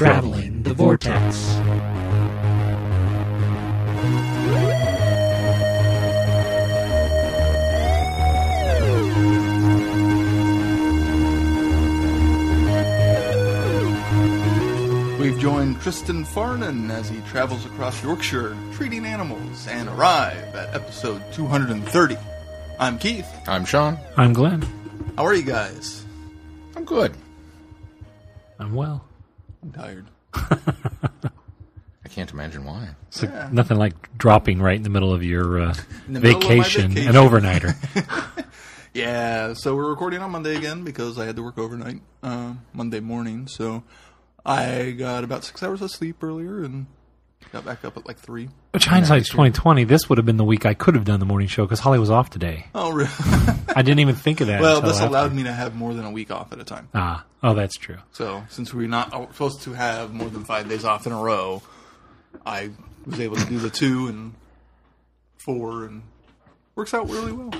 Traveling the Vortex. We've joined Tristan Farnon as he travels across Yorkshire, treating animals, and arrive at episode 230. I'm Keith. I'm Sean. I'm Glenn. How are you guys? I'm good. I'm well. I'm tired. I can't imagine why. So nothing like dropping right in the middle of your uh, In the middle of vacation, vacation. an overnighter. Yeah, so we're recording on Monday again because I had to work overnight uh, Monday morning. So I got about six hours of sleep earlier and got back up at like three. Which hindsight's twenty twenty. This would have been the week I could have done the morning show because Holly was off today. Oh, really? I didn't even think of that. well, this after. allowed me to have more than a week off at a time. Ah, oh, that's true. So since we're not supposed to have more than five days off in a row, I was able to do the two and four, and works out really well.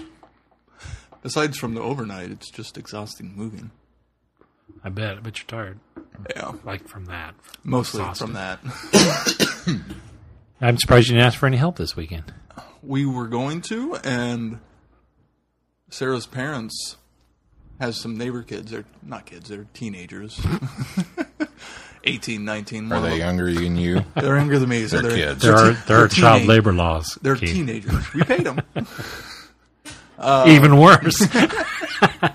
Besides from the overnight, it's just exhausting moving. I bet. I bet you're tired. Yeah, Like from that. mostly Exhausted. from that. I'm surprised you didn't ask for any help this weekend. we were going to, and Sarah's parents has some neighbor kids. They're not kids; they're teenagers. 18, 19. Are they them- younger than you? They're younger than me. So They're they're kids. There are they're there are child labor laws. They're Keith. teenagers. We paid them. Uh, Even worse.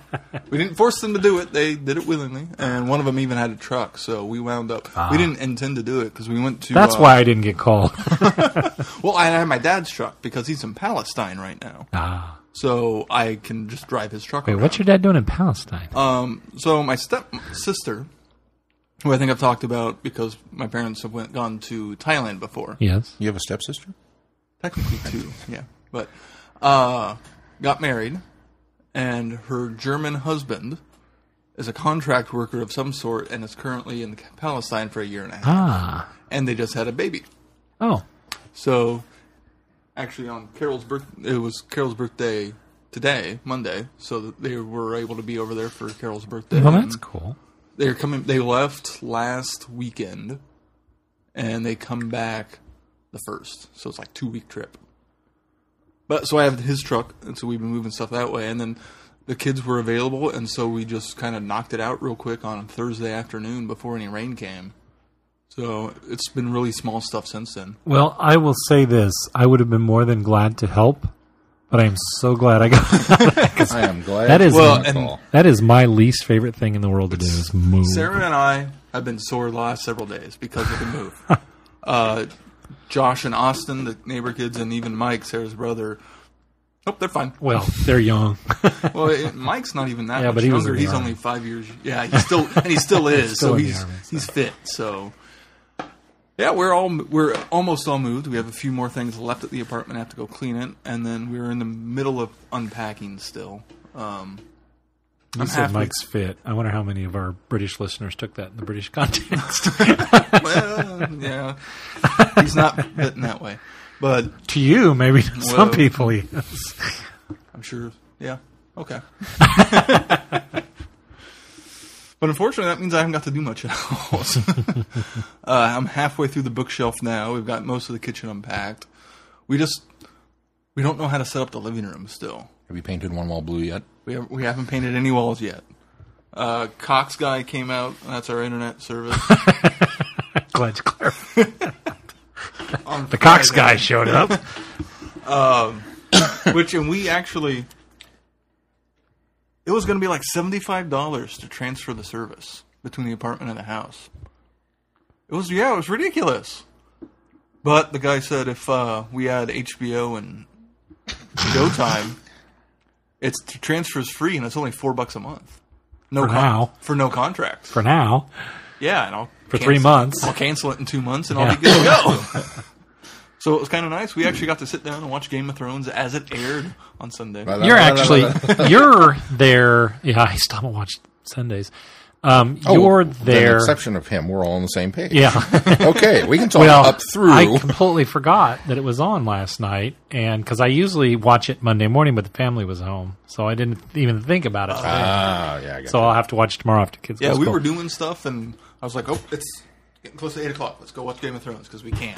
We didn't force them to do it. They did it willingly, and one of them even had a truck. So we wound up. We didn't intend to do it because we went to. Ah. That's uh, why I didn't get called. Well, I have my dad's truck because he's in Palestine right now, ah. so I can just drive his truck. Wait, around. what's your dad doing in Palestine? Um, so my step sister, who I think I've talked about because my parents have went gone to Thailand before. yes. You have a stepsister? Technically two, yeah, but uh, got married, and her German husband is a contract worker of some sort and is currently in Palestine for a year and a half, Ah. and they just had a baby. Oh. So, actually, on Carol's birth, it was Carol's birthday today, Monday. So they were able to be over there for Carol's birthday. Well, that's cool. They're coming. They left last weekend, and they come back the first. So it's like two week trip. But so I have his truck, and so we've been moving stuff that way, and then. The kids were available, and so we just kind of knocked it out real quick on Thursday afternoon before any rain came. So it's been really small stuff since then. Well, I will say this: I would have been more than glad to help, but I am so glad I got. I am glad. That is well, and that is my least favorite thing in the world to do is move. Sarah and I have been sore the last several days because of the move. uh, Josh and Austin, the neighbor kids, and even Mike, Sarah's brother. Oh, they're fine. Well, they're young. Well, it, Mike's not even that Yeah, much but he younger. the He's army. only five years. Yeah, he still and he still is. Still so he's army, so. he's fit. So yeah, we're all we're almost all moved. We have a few more things left at the apartment. I have to go clean it, and then we're in the middle of unpacking still. Um, you I'm said halfway- Mike's fit. I wonder how many of our British listeners took that in the British context. well, yeah, he's not fit in that way, but to you, maybe to some Well- people, yes. I'm sure. Yeah. Okay. but unfortunately, that means I haven't got to do much else. uh, I'm halfway through the bookshelf now. We've got most of the kitchen unpacked. We just we don't know how to set up the living room still. Have you painted one wall blue yet? We have, we haven't painted any walls yet. Uh, Cox guy came out. That's our internet service. Glad you clarified. The Cox Friday. guy showed up. which and we actually it was going to be like $75 to transfer the service between the apartment and the house it was yeah it was ridiculous but the guy said if uh, we had hbo and showtime it's the transfer's free and it's only four bucks a month no For now. for no contract For now, yeah and I'll for three months. I'll cancel it in two months and Yeah. I'll be good to go. so it was kind of nice. We actually got to sit down and watch Game of Thrones as it aired on Sunday. You're actually you're there. Yeah, I still haven't watched Sundays. Um, you're Oh, With an there. exception of him, we're all on the same page. Yeah. okay, we can talk well, up through. I completely forgot that it was on last night, and because I usually watch it Monday morning, but the family was home, so I didn't even think about it. today. ah, yeah, I got so I'll have to watch tomorrow after kids. go Yeah, to we school. were doing stuff, and I was like, "Oh, it's Getting close to eight o'clock. Let's go watch Game of Thrones because we can.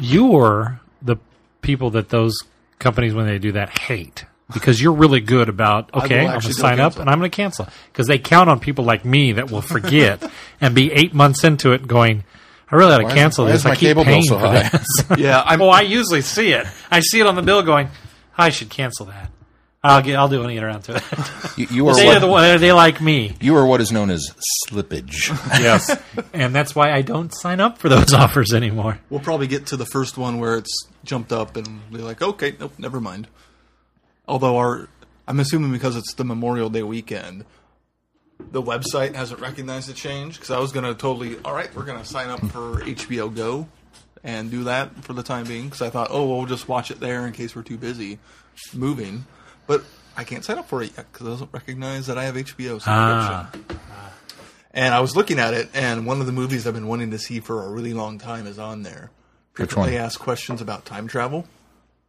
You're the people that those companies, when they do that, hate. Because you're really good about, okay, I'm going to sign up and I'm going to cancel. Because they count on people like me that will forget and be eight months into it going, I really ought to cancel why this. my I keep cable bill paying so for high? this. Yeah, I'm. oh, I usually see it. I see it on the bill going, I should cancel that. I'll get, I'll do when I get around to it. You, you are they are the one, they like me. you are what is known as slippage. Yes. and that's why I don't sign up for those offers anymore. We'll probably get to the first one where it's jumped up and be like, okay, nope, never mind. Although our, I'm assuming because it's the Memorial Day weekend, the website hasn't recognized the change. Because I was going to totally, all right, we're going to sign up for HBO Go and do that for the time being. Because I thought, oh, we'll just watch it there in case we're too busy moving. But I can't sign up for it yet because it doesn't recognize that I have HBO subscription. Ah. And I was looking at it, and one of the movies I've been wanting to see for a really long time is on there. Which Frequently one? asked questions about time travel.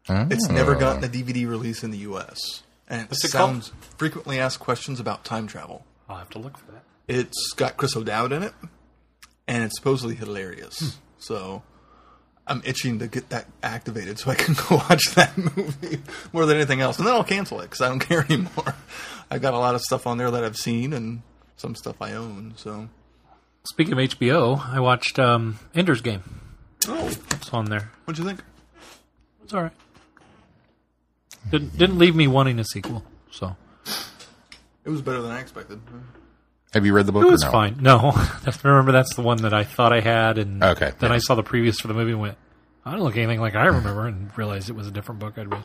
It's never gotten a DVD release in the U.S. And it What's it called? sounds frequently asked questions about time travel. I'll have to look for that. It's got Chris O'Dowd in it, and it's supposedly Hmm. hilarious. So I'm itching to get that activated so I can go watch that movie more than anything else. And then I'll cancel it because I don't care anymore. I've got a lot of stuff on there that I've seen and some stuff I own. So Speaking of HBO, I watched um, Ender's Game. oh, It's on there. what'd you think? It's all right. Didn't didn't leave me wanting a sequel. So It was better than I expected. Have you read the book? it was or no? fine. No, remember that's the one that I thought I had, and Okay, then yeah. I saw the previous for the movie and went, I don't look anything like I hmm. remember, and realized it was a different book I'd read.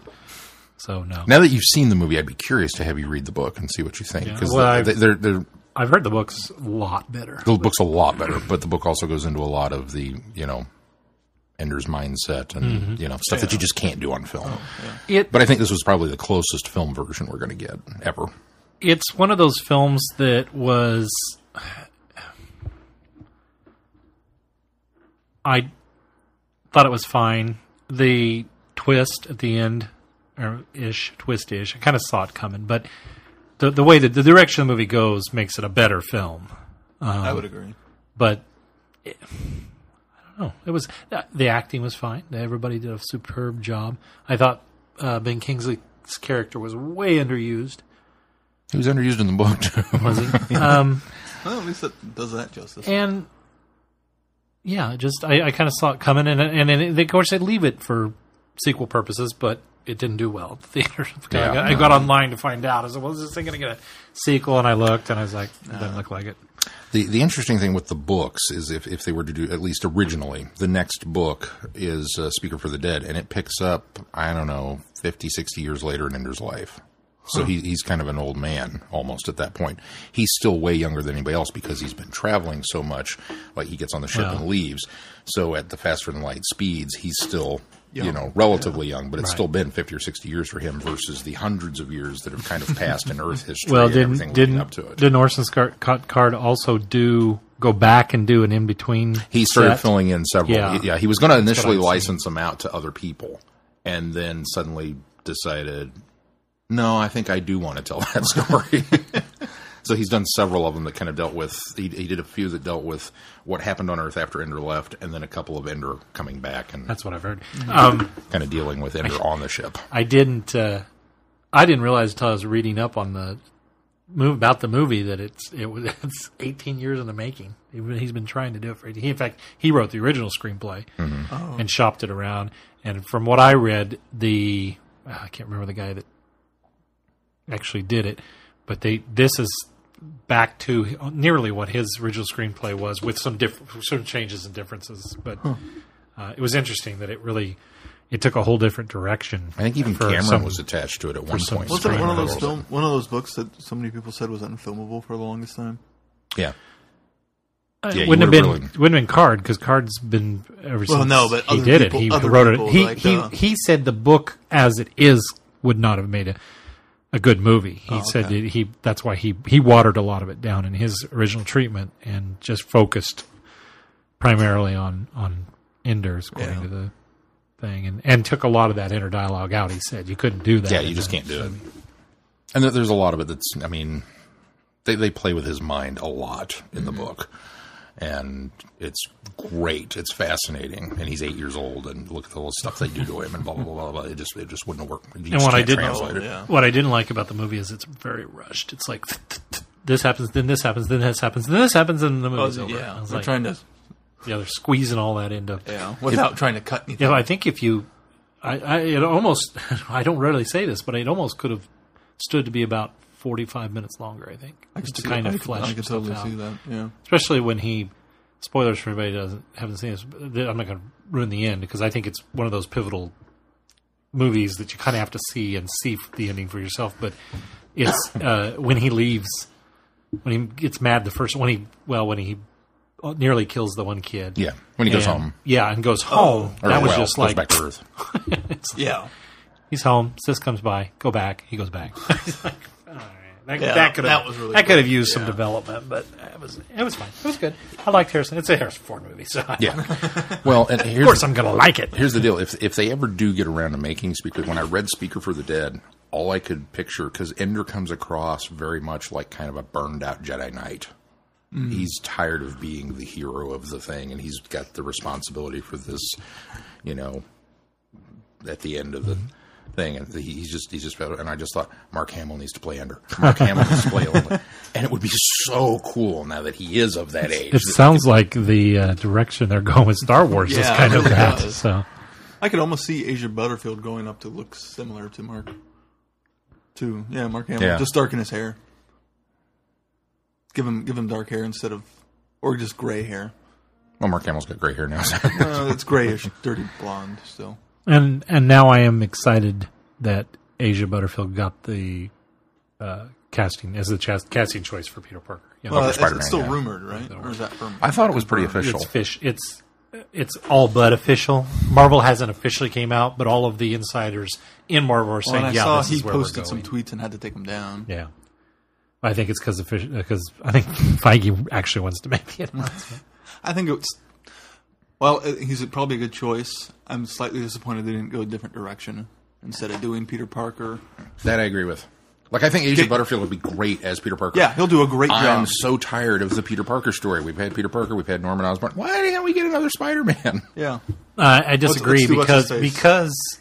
So no, Now that you've seen the movie, I'd be curious to have you read the book and see what you think Yeah. because Well, I've- they're, they're, I've heard the books a lot better. the book's a lot better, but the book also goes into a lot of the you know Ender's mindset and Mm-hmm. you know stuff that you just can't do on film. It But I think this was probably the closest film version we're going to get ever. it's one of those films that was I thought it was fine. The twist at the end, or ish, twist ish, I kind of saw it coming, but the the way that the direction the movie goes makes it a better film. I would agree. But it, I don't know. It was the acting was fine. Everybody did a superb job. I thought uh, Ben Kingsley's character was way underused. He was underused in the book too. Was he? um, Well, at least that does that justice. and yeah, just I, I kind of saw it coming, and and, and of course they leave it for sequel purposes, but it didn't do well at the theater. I, Yeah. got, I got online to find out. I was like, "Well, is this thing going to get a sequel?" And I looked, and I was like, "It doesn't look like it." The the interesting thing with the books is if, if they were to do at least originally, the next book is uh, Speaker for the Dead, and it picks up I don't know 50, 60 years later in Ender's life. So he, he's kind of an old man almost at that point. He's still way younger than anybody else because he's been traveling so much. Like he gets on the ship Wow. and leaves. So at the faster than light speeds, he's still you know relatively young, but it's Right. still been fifty or sixty years for him versus the hundreds of years that have kind of passed in Earth history. Well, and everything didn't leading didn't up to it. didn't Orson Scott Card- also do go back and do an in between? He started filling in several. Yeah. Yeah, he was going to initially license them out to other people, and then suddenly decided, no, I think I do want to tell that story. So he's done several of them that kind of dealt with. He, he did a few that dealt with what happened on Earth after Ender left, and then a couple of Ender coming back and That's what I've heard. Um, kind of dealing with Ender on the ship. I didn't. Uh, I didn't realize until I was reading up on the move about the movie that it's it was it's 18 years in the making. He- He's been trying to do it for. 18. He, in fact, he wrote the original screenplay and shopped it around. And from what I read, the ah, I can't remember the guy that actually did it, but they this is back to nearly what his original screenplay was, with some different some changes and differences. But uh, it was interesting that it really it took a whole different direction. I think even for Cameron some- was attached to it at one point. Wasn't it one of those film, one of those books that so many people said was unfilmable for the longest time? Yeah, Uh, Yeah, it wouldn't have been really- wouldn't have been Card because Card's been ever since. Well, since no, but he did people- it. He wrote people, it. He like, he uh, he said the book as it is would not have made a a good movie. He oh, said okay. that he that's why he he watered a lot of it down in his original treatment and just focused primarily on on Enders according Yeah. to the thing and and took a lot of that inner dialogue out. He said you couldn't do that. yeah, you just can't do it. And there's a lot of it that's. I mean, they they play with his mind a lot in the mm-hmm. book. And it's great. It's fascinating, and he's eight years old, and look at the little stuff they do to him, and blah blah blah blah. blah. It just it just wouldn't work. You And what I didn't, translate yeah. what I didn't like about the movie is it's very rushed. It's like this happens, then this happens, then this happens, then this happens, and the Oh, movie's over. yeah, they're like, trying to yeah, they're squeezing all that into. yeah without trying to cut anything. Yeah, I think if you, I, I it almost, I don't rarely say this, but it almost could have stood to be about forty-five minutes longer. I think I just to kind I of could, flesh I could stuff totally out. see that. Yeah. especially when he spoilers for anybody who doesn't haven't seen this. I'm not going to ruin the end because I think it's one of those pivotal movies that you kind of have to see and see the ending for yourself. But it's uh, when he leaves, when he gets mad the first when he well when he nearly kills the one kid. Yeah, when he goes home, Yeah, and goes home. Or, that was well, just goes like back to Earth. Yeah. he's home. Sis comes by. Go back. He goes back. He's like, all right. That, Yeah, that could have that was really that could have good. used some development, but it was it was fine. It was good. I liked Harrison. It's a Harrison Ford movie, so Yeah. Well, and of here's course I'm going to like it. here's the deal: if if they ever do get around to making Speaker, when I read Speaker for the Dead, all I could picture because Ender comes across very much like kind of a burned out Jedi Knight. Mm-hmm. He's tired of being the hero of the thing, and he's got the responsibility for this, you know, at the end of the mm-hmm. Thing. And he's just he's just fed up. And I just thought Mark Hamill needs to play Ender. Mark Hamill needs to play Ender. and it would be so cool now that he is of that age. It sounds like the uh, direction they're going with Star Wars is kind it of really that. does. So I could almost see Asa Butterfield going up to look similar to Mark. To yeah, Mark Hamill. Yeah. Just darken his hair. Give him give him dark hair instead of or just gray hair. well, Mark Hamill's got gray hair now. so- Uh, it's grayish, dirty blonde still. And and now I am excited that Asa Butterfield got the uh, casting as the chas- casting choice for Peter Parker. You know, Well, it's, it's still yeah. rumored, right? Or is that from? I thought it was pretty official. it's fish. It's it's all but official. Marvel hasn't officially came out, but all of the insiders in Marvel are Well, saying, and I "Yeah, saw this he is where posted we're some tweets and had to take them down. Yeah, I think it's because because I think Feige actually wants to make the announcement. I think it's well, uh, he's probably a good choice. I'm slightly disappointed they didn't go a different direction instead of doing Peter Parker. That I agree with. Like I think Asa Butterfield would be great as Peter Parker. Yeah, he'll do a great job. I'm job. so tired of the Peter Parker story. We've had Peter Parker, we've had Norman Osborn. Why can't we get another Spider-Man? Yeah, Uh, I disagree let's do what's because because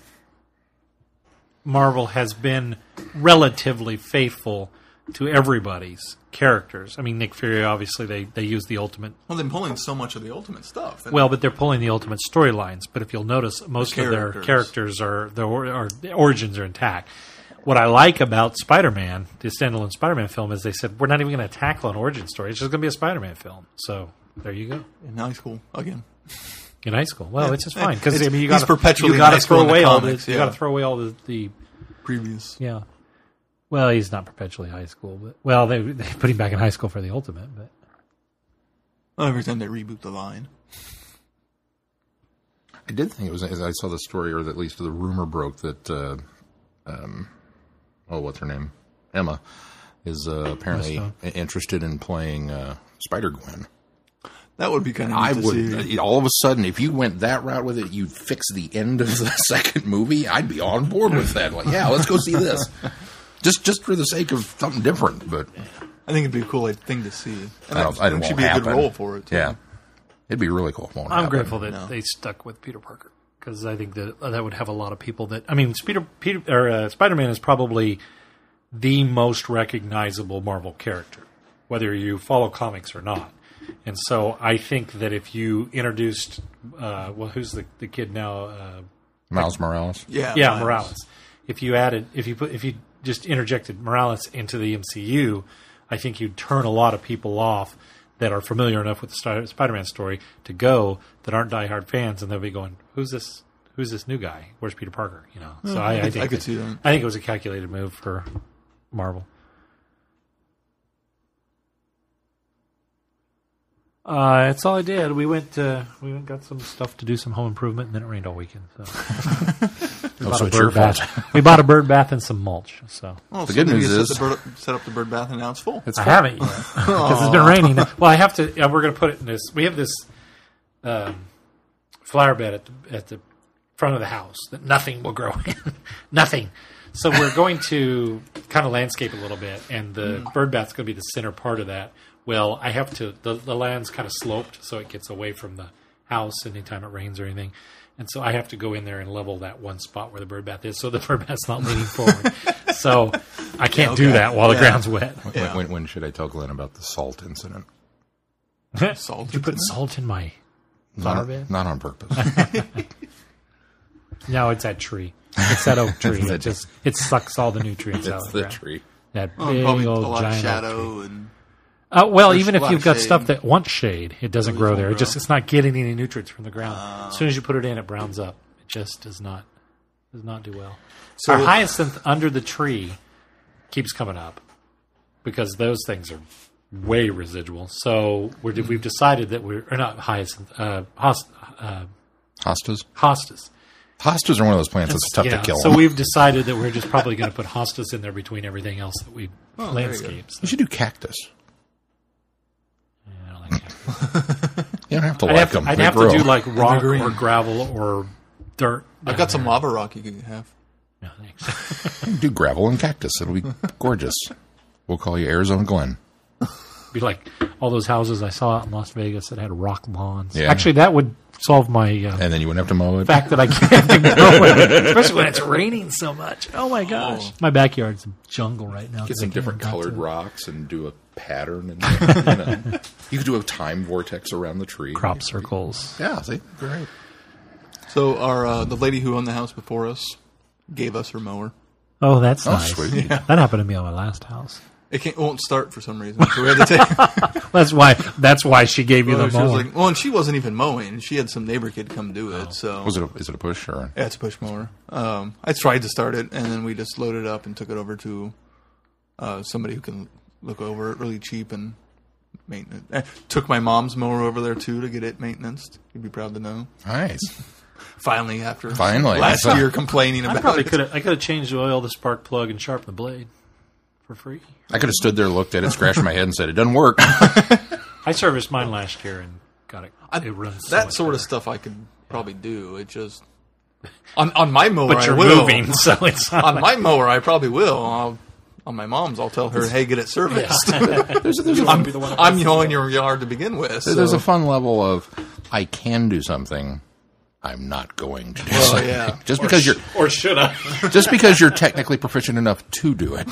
Marvel has been relatively faithful to everybody's characters. I mean, Nick Fury obviously they they use the ultimate well, they're pulling so much of the Ultimate stuff. Well, but they're pulling the ultimate storylines. But if you'll notice, most of their characters. are their or, or the origins are intact. What I like about Spider-Man, the standalone Spider-Man film, is they said we're not even going to tackle an origin story. It's just going to be a Spider-Man film. So there you go. in high school again. In high school, well, it's just fine because I mean you got perpetually you in got to throw away all the you got to throw away all the, the Previous. yeah. Well, he's not perpetually high school, but well, they they put him back in high school for the ultimate, but Well, every time they reboot the line. I did think it was. I saw the story, or at least the rumor broke that, uh, um, oh, what's her name, Emma, is uh, apparently interested in playing uh, Spider Gwen. That would be kind of I would see. all of a sudden, if you went that route with it, you'd fix the end of the second movie. I'd be on board with that. Like, yeah, let's go see this. Just, just for the sake of something different. But I think it'd be a cool like, thing to see. And I don't, that, I don't should be a good role for it. Too. Yeah, it'd be really cool. Won't I'm happen. grateful that No. they stuck with Peter Parker because I think that that would have a lot of people that I mean, Peter Peter or uh, Spider Man is probably the most recognizable Marvel character, whether you follow comics or not. And so I think that if you introduced, uh, well, who's the the kid now? Uh, Miles Morales. Yeah. yeah, Miles. Morales. If you added, if you put, if you just interjected Morales into the MCU, I think you'd turn a lot of people off that are familiar enough with the Spider-Man story to go that aren't diehard fans, and they'll be going, "Who's this? Who's this new guy? Where's Peter Parker?" You know. So I, I, think I could that- see that. I think it was a calculated move for Marvel. Uh, that's all I did. We went. Uh, we went, got some stuff to do some home improvement, and then it rained all weekend. So we, Oh, bought so a it's your bird bath. we bought a bird bath and some mulch. So Well, The so good news is- set, the bird, set up the bird bath and now it's full. It's I haven't yet because it's been raining. Well, I have to. Yeah, we're going to put it in this. We have this um, flower bed at the, at the front of the house that nothing will grow in. nothing. So we're going to kind of landscape a little bit, and the bird bath's going to be the center part of that. Well, I have to. The, the land's kind of sloped, so it gets away from the house anytime it rains or anything. And so I have to go in there and level that one spot where the bird bath is, so the bird bath's not leaning forward. so I can't do okay. that while the ground's wet. When, Yeah. when, when should I tell Glenn about the salt incident? Salt Did you put salt in my flower Not, bed? not on purpose. No, it's that tree. It's that oak tree. it just it sucks all the nutrients out it's the the tree. That Oh, big probably a old lot of giant oak tree. shadow and Uh, well, There's even if you've got shade. stuff that wants shade, it doesn't grow there. It just it's not getting any nutrients from the ground. as soon as you put it in, it browns up. It just does not does not do well. So- Our hyacinth under the tree keeps coming up because those things are way residual. So we're, we've decided that we're or not hyacinth, uh, host, uh, Hostas? hostas. Hostas are one of those plants that's tough Yeah, to kill. So we've decided that we're just probably going to put hostas in there between everything else that we Oh, there you go. landscapes. you should do cactus. I don't like cactus. You don't have to I'd like have to, them. I'd They have grow. to do like rock or gravel or dirt. I've got some lava rock you could have. No, thanks. do gravel and cactus. It'll be gorgeous. We'll call you Arizona Glenn. Be like all those houses I saw out in Las Vegas that had rock lawns. Yeah. Actually, that would solve my uh, And then you wouldn't have to mow it. fact that I can't grow it, especially when it's raining so much. Oh my gosh, my backyard's a jungle right now. Get some different colored rocks and do a pattern. And you, know, you could do a time vortex around the tree. crop circles. Yeah, see? Great. So our uh, the lady who owned the house before us gave us her mower. Oh, that's Oh, nice. sweet. That happened to me on my last house. It can't, won't start for some reason. So we had to take. That's why. That's why she gave you well, the she was mower. like, well, and she wasn't even mowing. She had some neighbor kid come do it. So Was it a, is it a push or? yeah, it's a push mower. Um, I tried to start it, and then we just loaded it up and took it over to uh, somebody who can look over it really cheap and maintenance. I took my mom's mower over there too to get it maintenance. You'd be proud to know. Nice. Finally, after Finally. last year complaining about I about probably it. could have. I could have changed the oil, the spark plug, and sharpened the blade for free. I could have stood there, looked at it, scratched my head, and said, "It doesn't work." I serviced mine last year and got it. I- it runs so that much sort of stuff I could probably do. It just on on my mower But you're will. moving, so it's not on like- my mower I probably will. I'll, on my mom's, I'll tell her, "Hey, get it serviced." there's, there's, a, I'm, I'm mowing your yard to begin with. there's a fun level of I can do something. I'm not going to do Well, something. yeah. Just because you're or should I? just because you're technically proficient enough to do it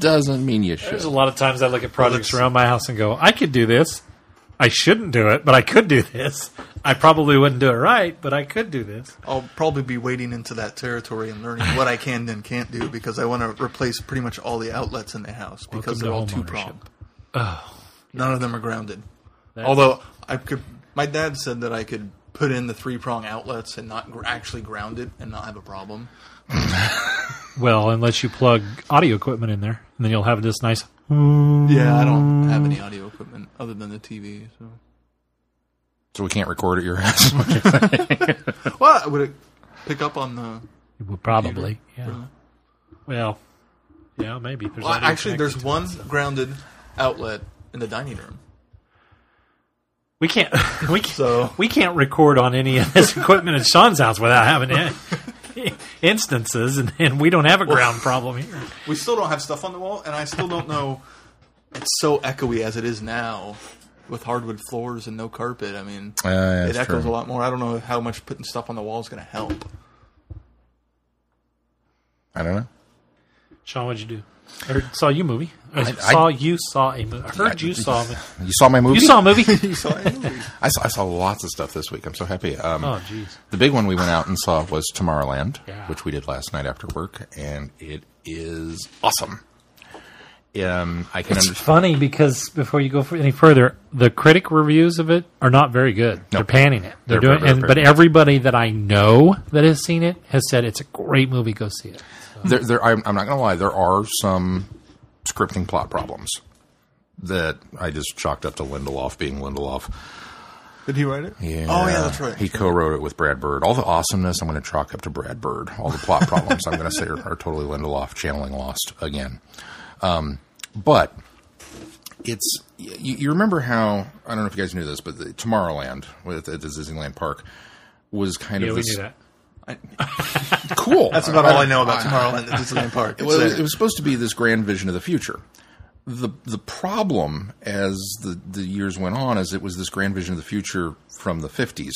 doesn't mean you should. There's a lot of times I look at projects around my house and go, I could do this. I shouldn't do it, but I could do this. I probably wouldn't do it right, but I could do this. I'll probably be wading into that territory and learning what I can and can't do because I want to replace pretty much all the outlets in the house because Welcome they're all two prong. Oh. None of them are grounded. That- Although I could, my dad said that I could put in the three prong outlets and not gr- actually ground it and not have a problem. Well, unless you plug audio equipment in there, and then you'll have this nice. Yeah, I don't have any hmm. audio equipment other than the TV. So, So we can't record at your house. well, would it pick up on the? Well, Probably, yeah. Well, yeah, maybe. There's Well, actually, there's one it, so. grounded outlet in the dining room. We can't. We can't. So- we can't record on any of this equipment at Sean's house without having it. instances, and, and we don't have a ground problem here. We still don't have stuff on the wall, and I still don't know. It's so echoey as it is now, with hardwood floors and no carpet. I mean, Uh, yeah, it echoes true. a lot more. I don't know how much putting stuff on the wall is going to help. I don't know. Sean, what'd you do? I saw you movie. I, I- saw you saw a movie. I heard you saw a movie. You saw my movie? You saw a movie? You saw a movie. I saw, I saw lots of stuff this week. I'm so happy. Um, oh, jeez. The big one we went out and saw was Tomorrowland, Yeah. which we did last night after work, and it is awesome. Um, I can It's understand. funny because before you go for any further, the critic reviews of it are not very good. They're panning it. They're, They're doing, very, and, very but everybody that I know that has seen it has said it's a great movie. Go see it. There, there, I'm, I'm not going to lie. There are some scripting plot problems that I just chalked up to Lindelof being Lindelof. Did he write it? Yeah. Oh yeah, that's right. He co-wrote it with Brad Bird. All the awesomeness I'm going to chalk up to Brad Bird. All the plot problems I'm going to say are, are totally Lindelof channeling Lost again. Um, but it's you, you remember how I don't know if you guys knew this, but the Tomorrowland with at the Disneyland Park was kind Yeah, of we this knew that. cool. That's about all I know about Tomorrowland at Disneyland Park. Well, it was, it was supposed to be this grand vision of the future. the the problem as the, the years went on is it was this grand vision of the future from the 50s.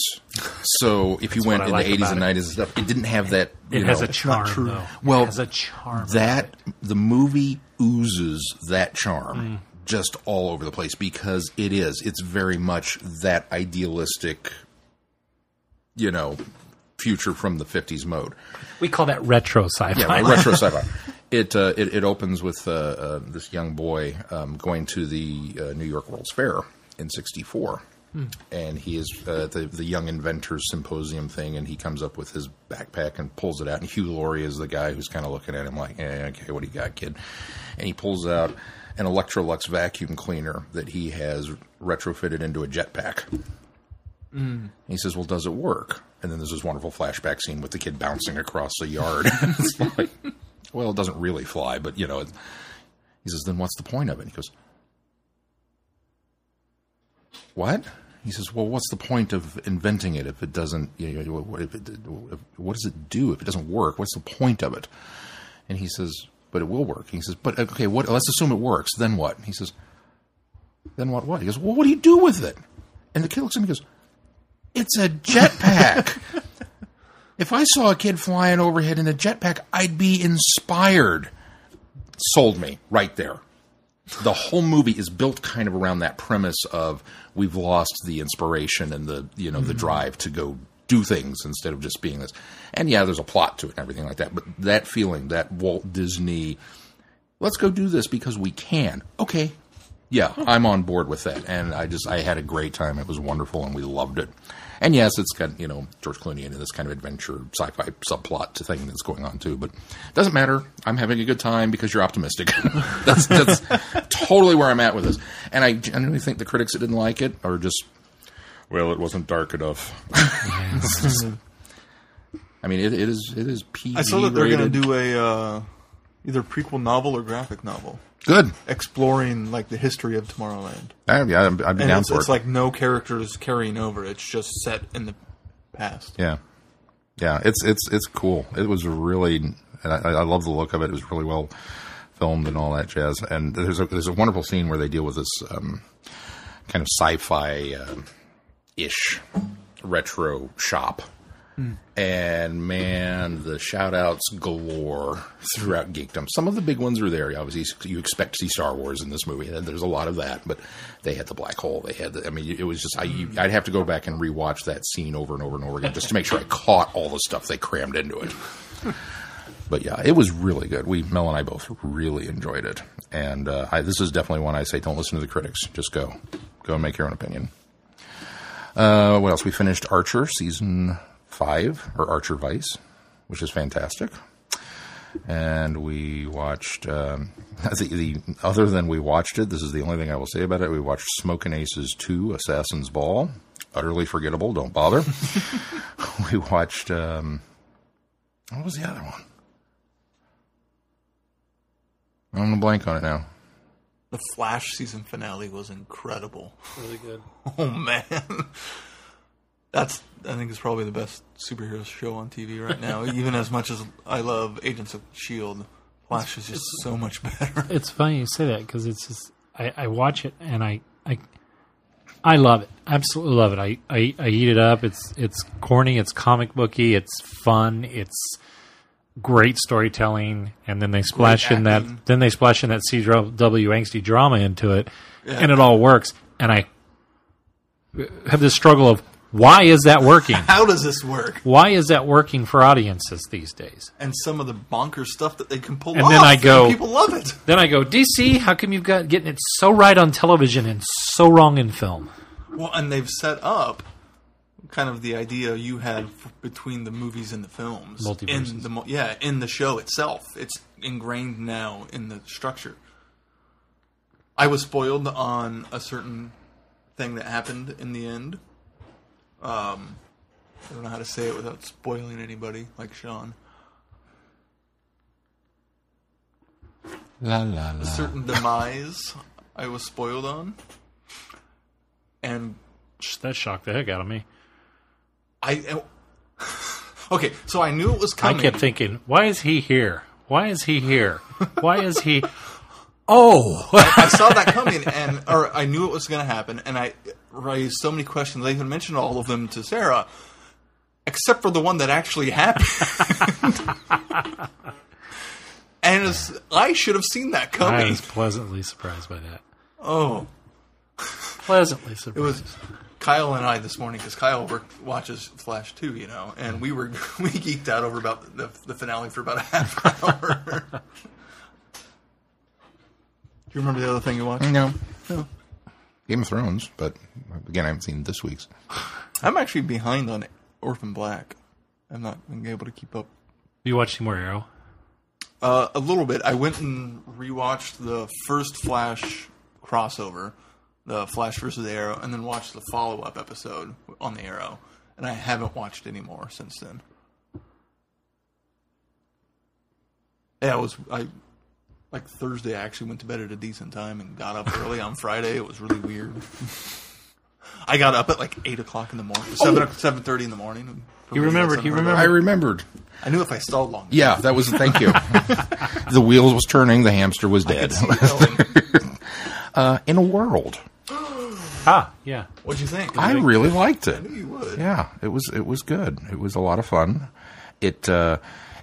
So if you went in like the 80s and 90s and stuff, it didn't have that. It you has know, a charm, true. though. Well, it has a charm. that the movie oozes that charm mm. just all over the place because it is. It's very much that idealistic, you know, future from the 50s mode. we call that retro sci-fi. Yeah, retro sci-fi. It, uh, it it opens with uh, uh, this young boy um, going to the uh, New York World's Fair in '64, and he is uh, the the Young Inventors Symposium thing, and he comes up with his backpack and pulls it out, and Hugh Laurie is the guy who's kind of looking at him like, eh, "Okay, what do you got, kid?" And he pulls out an Electrolux vacuum cleaner that he has retrofitted into a jetpack. And he says, "Well, does it work?" And then there's this wonderful flashback scene with the kid bouncing across the yard. it's like, well, it doesn't really fly, but you know. It, he says, "Then what's the point of it?" He goes, "What?" He says, "Well, what's the point of inventing it if it doesn't? You know, what, if it, what does it do if it doesn't work? What's the point of it?" And he says, "But it will work." He says, "But okay, what? Let's assume it works. Then what?" He says, "Then what? What?" He goes, "Well, what do you do with it?" And the kid looks at him and goes, "It's a jetpack." If I saw a kid flying overhead in a jetpack, I'd be inspired. Sold me right there. The whole movie is built kind of around that premise of we've lost the inspiration and the you know the mm-hmm. drive to go do things instead of just being this. And yeah, there's a plot to it and everything like that. But that feeling, that Walt Disney, let's go do this because we can. Okay, yeah, I'm on board with that, and I just I had a great time. It was wonderful, and we loved it. And yes, it's got you know George Clooney in this kind of adventure sci-fi subplot to thing that's going on too. But it doesn't matter. I'm having a good time because you're optimistic. that's that's totally where I'm at with this. And I genuinely think the critics that didn't like it are just well, it wasn't dark enough. I mean, it, it is it is PG I saw that they're going to do a uh, either prequel novel or graphic novel good. exploring like the history of Tomorrowland. I, yeah, I'm And down it's, for it's it. like no characters carrying over. It's just set in the past. Yeah, yeah, it's it's it's cool. It was really, and I, I love the look of it. It was really well filmed and all that jazz. And there's a there's a wonderful scene where they deal with this um, kind of sci-fi um ish retro shop. And man, the shout outs galore throughout geekdom. Some of the big ones are there. Obviously, you expect to see Star Wars in this movie, there's a lot of that. But they had the black hole. They had the. I mean, it was just. I, I'd have to go back and rewatch that scene over and over and over again just to make sure I caught all the stuff they crammed into it. But yeah, it was really good. We Mel and I both really enjoyed it, and uh, I, this is definitely one I say don't listen to the critics. Just go, go and make your own opinion. Uh, what else? We finished Archer season five or Archer Vice, which is fantastic. And we watched um, the, the other than we watched it. This is the only thing I will say about it. We watched Smoking Aces two, Assassin's Ball. Utterly forgettable. Don't bother. we watched. Um, what was the other one? I'm gonna blank on it now. The Flash season finale was incredible. Really good. Oh man, that's I think it's probably the best superhero show on TV right now. Even as much as I love Agents of Shield, Flash is just so much better. It's funny you say that because it's just I, I watch it and I, I I love it. Absolutely love it. I, I, I eat it up. It's it's corny. It's comic booky. It's fun. It's great storytelling. And then they splash in that. Then they splash in that CW angsty drama into it, Yeah. and it all works. And I have this struggle of why is that working? How does this work? why is that working for audiences these days? And some of the bonkers stuff that they can pull And off. then I go- people love it. Then I go, DC, how come you've got getting it so right on television and so wrong in film? Well, and they've set up kind of the idea you had between the movies and the films. Multiverses. In the yeah, in the show itself, it's ingrained now in the structure. I was spoiled on a certain thing that happened in the end. Um, I don't know how to say it without spoiling anybody, like Sean. La la la. A certain demise I was spoiled on, and That shocked the heck out of me. I. Okay, so I knew it was coming. I kept thinking, why is he here? Why is he here? Why is he? Oh, I saw that coming, and or I knew it was going to happen, and I raised so many questions. I even mentioned all of them to Sarah, except for the one that actually happened. and it's, I should have seen that coming. I was pleasantly surprised by that. Oh, Pleasantly surprised. it was Kyle and I this morning because Kyle worked, watches Flash too, you know, and we were we geeked out over about the, the finale for about a half hour. Do you remember the other thing you watched? No. No. Game of Thrones, but again, I haven't seen this week's. I'm actually behind on Orphan Black. I'm not been able to keep up. you watched any more Arrow? Uh, a little bit. I went and rewatched the first Flash crossover, the Flash versus the Arrow, and then watched the follow up episode on the Arrow. And I haven't watched any more since then. Yeah, I was I like Thursday. I actually went to bed at a decent time and got up early on Friday. It was really weird. I got up at like eight o'clock in the morning, seven seven thirty in the morning. and You remembered, got you somewhere to I remembered. I knew if I stalled long. Yeah, that was. Thank you. the wheels was turning. The hamster was dead. uh, in a world, Ah, yeah. What'd you think? I really liked it. I knew you would. Yeah, it was. It was good. It was a lot of fun. It. Uh,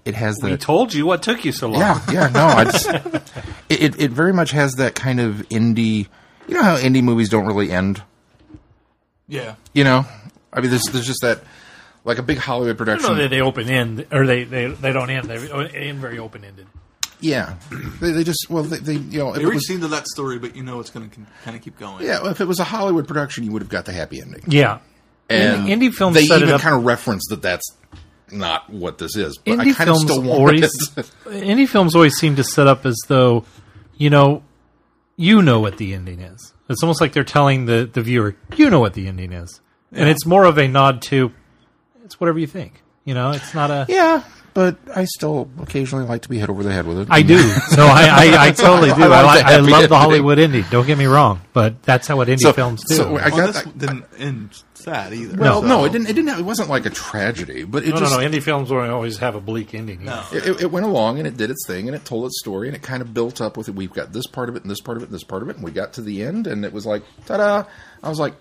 it has We the. told you what took you so long. Yeah, yeah, no, I just, it, it it very much has that kind of indie. You know how indie movies don't really end. Yeah. You know, I mean, there's there's just that like a big Hollywood I don't production. know that they open end or they, they, they don't end. They end very open ended. yeah, they, they just well they, they you know if They it reached was, the end of that story, but you know it's going to kind of keep going. yeah if it was a Hollywood production, you would have got the happy ending. Yeah. And Indie films they set even kind of reference that that's not what this is. But I Indie kind of films still want always it. indie films always seem to set up as though, you know, you know what the ending is. It's almost like they're telling the, the viewer, you know what the ending is. And it's more of a nod to it's whatever you think. You know, it's not a yeah, but I still occasionally like to be hit over the head with it. I do. So I, I, I totally do. I I, like like, I happy love the. Hollywood indie. Don't get me wrong, but that's how what indie So- films do. so I Well, got this that- didn't end sad either. Well, so- no, it didn't. It didn't. Have, it wasn't like a tragedy, but it no, just no, no. Indie films don't always have a bleak ending. No. It, it went along and it did its thing and it told its story and it kind of built up with it. We've got this part of it and this part of it and this part of it and we got to the end and it was like ta-da! I was like,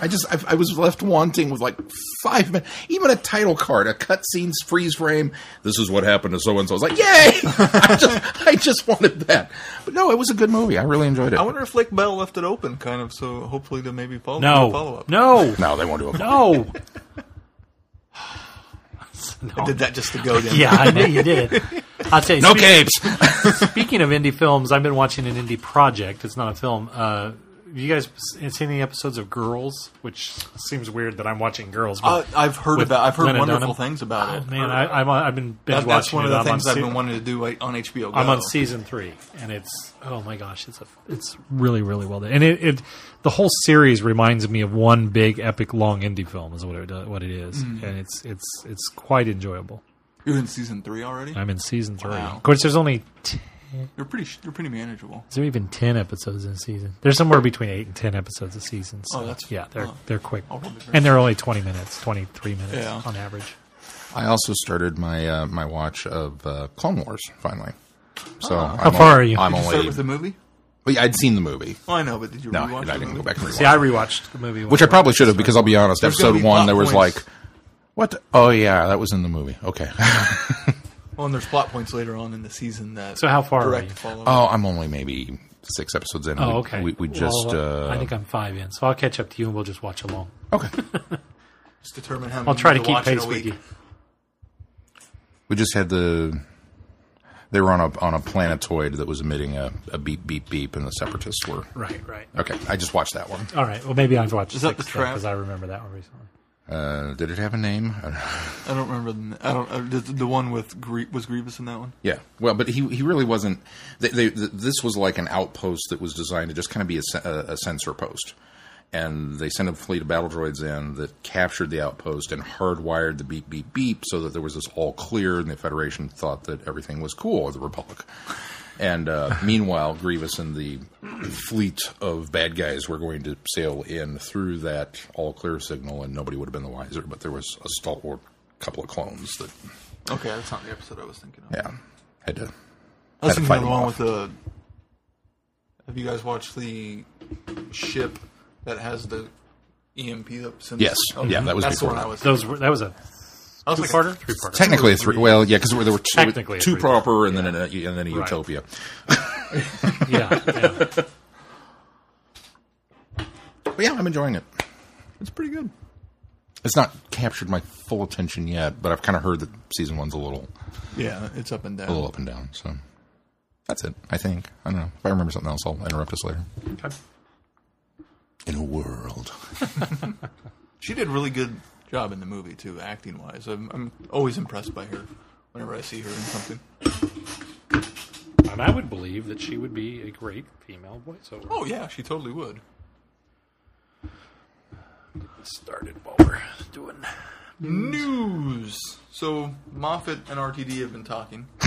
I just I, I was left wanting with like five minutes, even a title card, a cutscene freeze frame. This is what happened to so and so. I was like, yay! I just I just wanted that, but no, it was a good movie. I really enjoyed it. I wonder if Lake Bell left it open, kind of, so hopefully to maybe follow No, follow up. no, no, they won't do it. no. I did that just to go down. Yeah, I know you did. I'll tell you. No speak- capes. Speaking of indie films, I've been watching an indie project. It's not a film. Uh, have you guys seen any episodes of Girls? Which seems weird that I'm watching Girls. Uh, I've heard about. I've heard wonderful things about it. man, I, I'm, I've been binge That- that's watching one of the things I've se- been wanting to do like, on HBO. Go. I'm on season three, and it's oh my gosh, it's a it's really really well done, and it, it the whole series reminds me of one big epic long indie film is what it what it is, Mm. and it's it's it's quite enjoyable. You're in season three already. I'm in season three. Wow. Of course, there's only t- You're pretty. sh- You're pretty manageable. is there even ten episodes in a season? There's somewhere between eight and ten episodes a season. So Oh, that's- yeah, they're oh. they're quick, Oh, and they're only twenty minutes, twenty three minutes Yeah. on average. I also started my uh, my watch of uh, Clone Wars finally. So How I'm far on- are you? I'm Did you only. start with the movie? well, yeah, I'd seen the movie. Oh, I know, but did you No, rewatch I didn't movie? go back and rewatch. See, I rewatched the movie, Which I probably should have because I'll be honest. There's Episode be one, there was points. like, what? the- oh yeah, that was in the movie. Okay. Well, and there's plot points later on in the season that. So how far are direct you? follow. oh, I'm only maybe six episodes in. Oh, okay. We, we just. Well, uh, I think I'm five in, so I'll catch up to you and we'll just watch along. okay. Just determine how. I'll try to you keep pace with you. We just had the. They were on a on a planetoid that was emitting a, a beep beep beep, and the separatists were. Right, right. Okay, I just watched that one. All right. Well, maybe I've watched Is that the trap? because I remember that one recently. Uh, did it have a name? I don't remember. The, I don't. Uh, the, the one with Grie- was Grievous in that one. Yeah, well, but he he really wasn't. They, they, th this was like an outpost that was designed to just kind of be a, a, a sensor post, and they sent a fleet of battle droids in that captured the outpost and hardwired the beep beep beep so that there was this all clear, and the Federation thought that everything was cool, or the Republic. And uh, meanwhile, Grievous and the fleet of bad guys were going to sail in through that all clear signal, and nobody would have been the wiser. But there was a stalwart couple of clones that, Okay, that's not the episode I was thinking of. yeah, had to I was thinking of the one off. with the. Have you guys watched the ship that has the EMP that sends? Yes. Yeah, that was that's the before one I that. was. Those that was a Oh, I was two like, parter, three parter. Technically a three. Well, yeah, because there were two, Technically two proper and then a, and then a utopia. yeah, yeah. But yeah, I'm enjoying it. it's pretty good. It's not captured my full attention yet, but I've kind of heard that season one's a little Yeah, it's up and down. a little up and down. So that's it. I think. I don't know. If I remember something else, I'll interrupt us later. Okay. In a world. She did really good job in the movie too, acting wise. I'm, I'm always impressed by her whenever I see her in something. And I would believe that she would be a great female voiceover. Oh yeah, she totally would. Started while we're doing. News. So Moffat and RTD have been talking.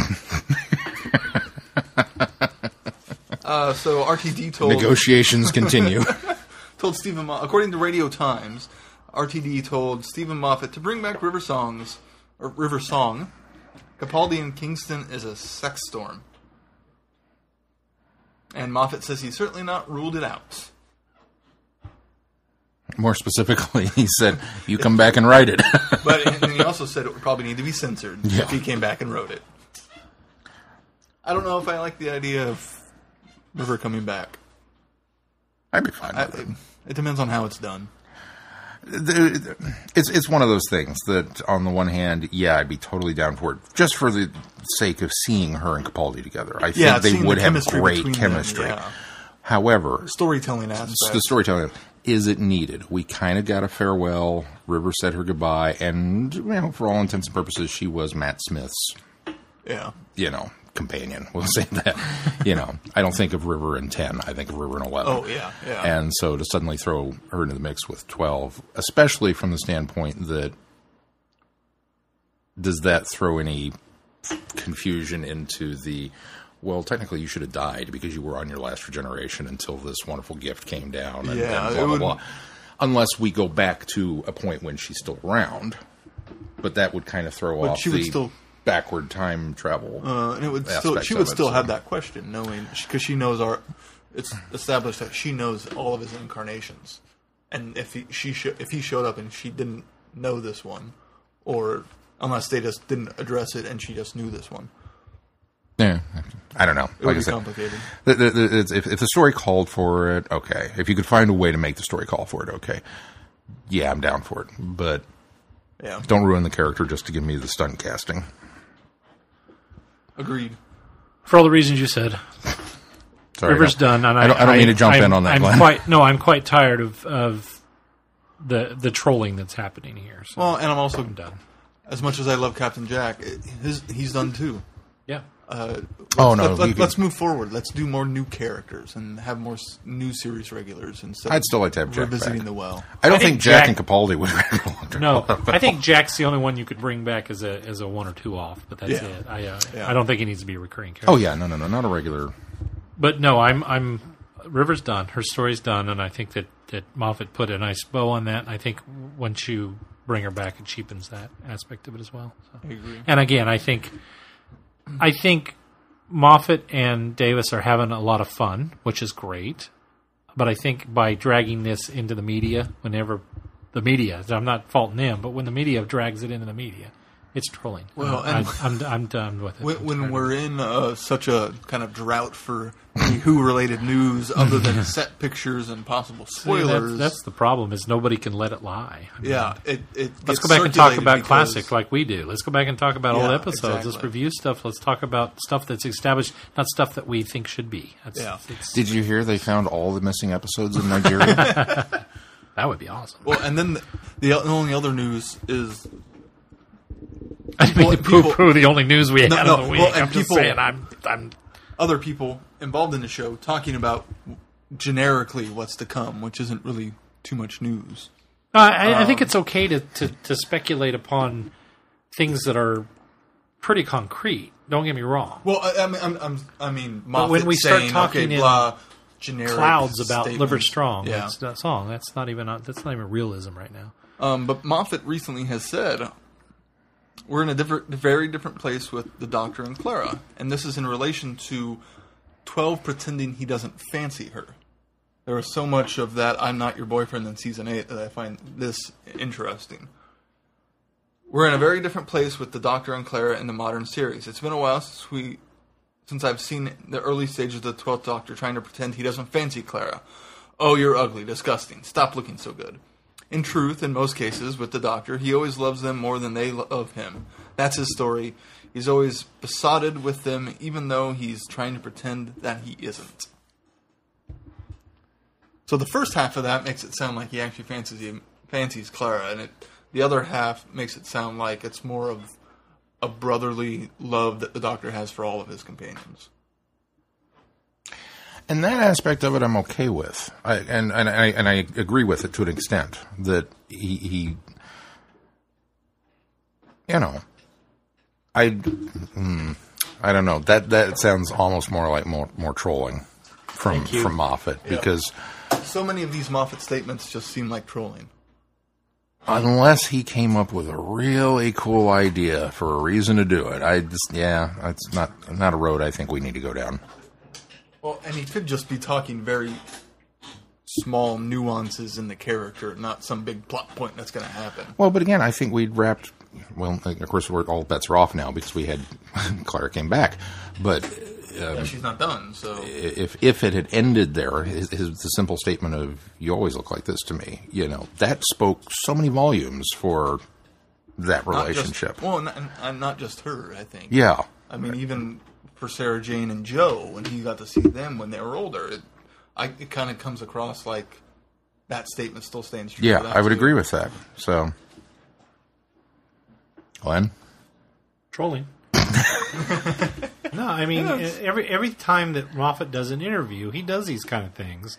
uh, so RTD told Negotiations continue. told Steven, Mo- according to Radio Times, RTD told Steven Moffat to bring back River Songs or River Song. Capaldi in Kingston is a sex storm, and Moffat says he's certainly not ruled it out. More specifically, he said, "You come back and write it." But and he also said it would probably need to be censored Yeah. if he came back and wrote it. I don't know if I like the idea of River coming back. I'd be fine. I, it. it depends on how it's done. It's it's one of those things that, on the one hand, yeah, I'd be totally down for it, just for the sake of seeing her and Capaldi together. I think Yeah, they seeing the would have great between them, chemistry. yeah. However, Storytelling aspect. the storytelling is it needed? We kind of got a farewell. River said her goodbye, and you know, for all intents and purposes, she was Matt Smith's yeah. you know companion. We'll say that. you know, I don't think of River in ten. I think of River in eleven. Oh yeah, yeah. And so to suddenly throw her into the mix with 12, especially from the standpoint that does that throw any confusion into the well, technically you should have died because you were on your last regeneration until this wonderful gift came down and, Yeah, and blah blah would- blah. Unless we go back to a point when she's still around. But that would kind of throw But off she would the still- backward time travel. Uh, and it would still she would it, still so- have that question, knowing because she knows our. It's established that she knows all of his incarnations, and if he she sho- if he showed up and she didn't know this one, or unless they just didn't address it and she just knew this one, yeah, I don't know. it Like would be said, complicated. The, the, the, it's- if, if the story called for it, okay. If you could find a way to make the story call for it, okay. Yeah, I'm down for it. But Yeah, don't ruin the character just to give me the stunt casting. Agreed. For all the reasons you said, Sorry, River's I done, and I, I don't, I don't mean to jump I'm, in on that, I'm Glenn. quite no, I'm quite tired of of the the trolling that's happening here. So Well, and I'm also I'm done. as much as I love Captain Jack, it, his he's done too. Yeah, Uh, Oh, let's- no, Let, us move forward. Let's do more new characters and have more s- new series regulars instead. I'd still like to have Jack revisiting back. the well. I don't I think think, Jack, Jack- and Capaldi would work longer. no, I think Jack's the only one you could bring back as a as a one or two off, but that's Yeah. it. I uh, Yeah. I don't think he needs to be a recurring character. Oh, yeah. No, no, no. Not a regular. But no, I'm I'm River's done. Her story's done, and I think that that Moffat put a nice bow on that. And I think once you bring her back, it cheapens that aspect of it as well. So. I agree. And again, I think I think Moffat and Davies are having a lot of fun, which is great. But I think by dragging this into the media, whenever the media, I'm not faulting them, but when the media drags it into the media, it's trolling. Well, I, and- I'm I'm done with it. When, when we're in uh, such a kind of drought for any Who related news, other than set pictures and possible See, that's- spoilers, that's, the problem is nobody can let it lie. I mean, yeah, it, it Let's go back and talk about because- classic like we do. Let's go back and talk about old Yeah, episodes. Let's review stuff. Let's talk about stuff that's established, not stuff that we think should be. That's, Yeah. it's- Did you hear they found all the missing episodes in Nigeria? that would be awesome. Well, and then the, the only other news is I didn't mean poo poo the only news we had No, on no, the week. well, I'm just people- saying, I'm, I'm, other people involved in the show talking about generically what's to come, which isn't really too much news. I, I, I Um, think it's okay to, to, to speculate upon things that are pretty concrete. Don't get me wrong. Well, I, I mean, I'm, I'm, I mean, when we start saying, talking okay, in blah, generic Clouds about statements. Liver Strong. yeah. That's that song. That's not even that's not even realism right now. Um, but Moffat recently has said we're in a different, very different place with the Doctor and Clara, and this is in relation to Twelve pretending he doesn't fancy her. There was so much of that "I'm not your boyfriend" in season eight that I find this interesting. We're in a very different place with the Doctor and Clara in the modern series. It's been a while since we, since I've seen the early stages of the Twelfth Doctor trying to pretend he doesn't fancy Clara. Oh, you're ugly, disgusting. Stop looking so good. In truth, in most cases, with the Doctor, he always loves them more than they love him. That's his story. He's always besotted with them, even though he's trying to pretend that he isn't. So the first half of that makes it sound like he actually fancies fancies Clara, and it, the other half makes it sound like it's more of a brotherly love that the Doctor has for all of his companions. And that aspect of it, I'm okay with, I, and and I and I agree with it to an extent that he, he you know, I, mm, I don't know that that sounds almost more like more more trolling from from Moffat because So many of these Moffat statements just seem like trolling. unless he came up with a really cool idea for a reason to do it, I just yeah, it's not not a road I think we need to go down. Well, and he could just be talking very small nuances in the character, not some big plot point that's going to happen. Well, but again, I think we'd wrapped. Well, of course, we're, all bets are off now because we had Clara came back. But um, Yeah, she's not done, so if if it had ended there, his, his the simple statement of "You always look like this to me," you know, that spoke so many volumes for that not relationship. Just, well, not, and not just her. I think. yeah, I mean, even for Sarah Jane and Joe, when he got to see them when they were older, it, I, it kind of comes across like that statement still stands true. yeah, I would too. agree with that. So, Glenn, Trolling. no, I mean every every time that Moffat does an interview, he does these kind of things.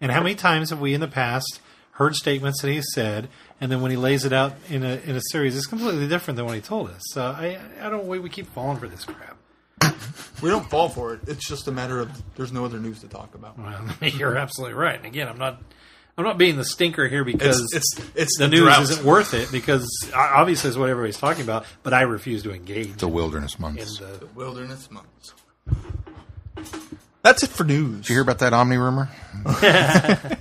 And how many times have we in the past heard statements that he said, and then when he lays it out in a in a series, it's completely different than what he told us. So I I don't we we keep falling for this crap. We don't fall for it. It's just a matter of there's no other news to talk about. Well, you're absolutely right. And again, I'm not I'm not being the stinker here because It's it's it's the news drought. isn't worth it because obviously it's what everybody's talking about, but I refuse to engage the wilderness in months. the wilderness months. That's it for news. Did you hear about that Omni rumor?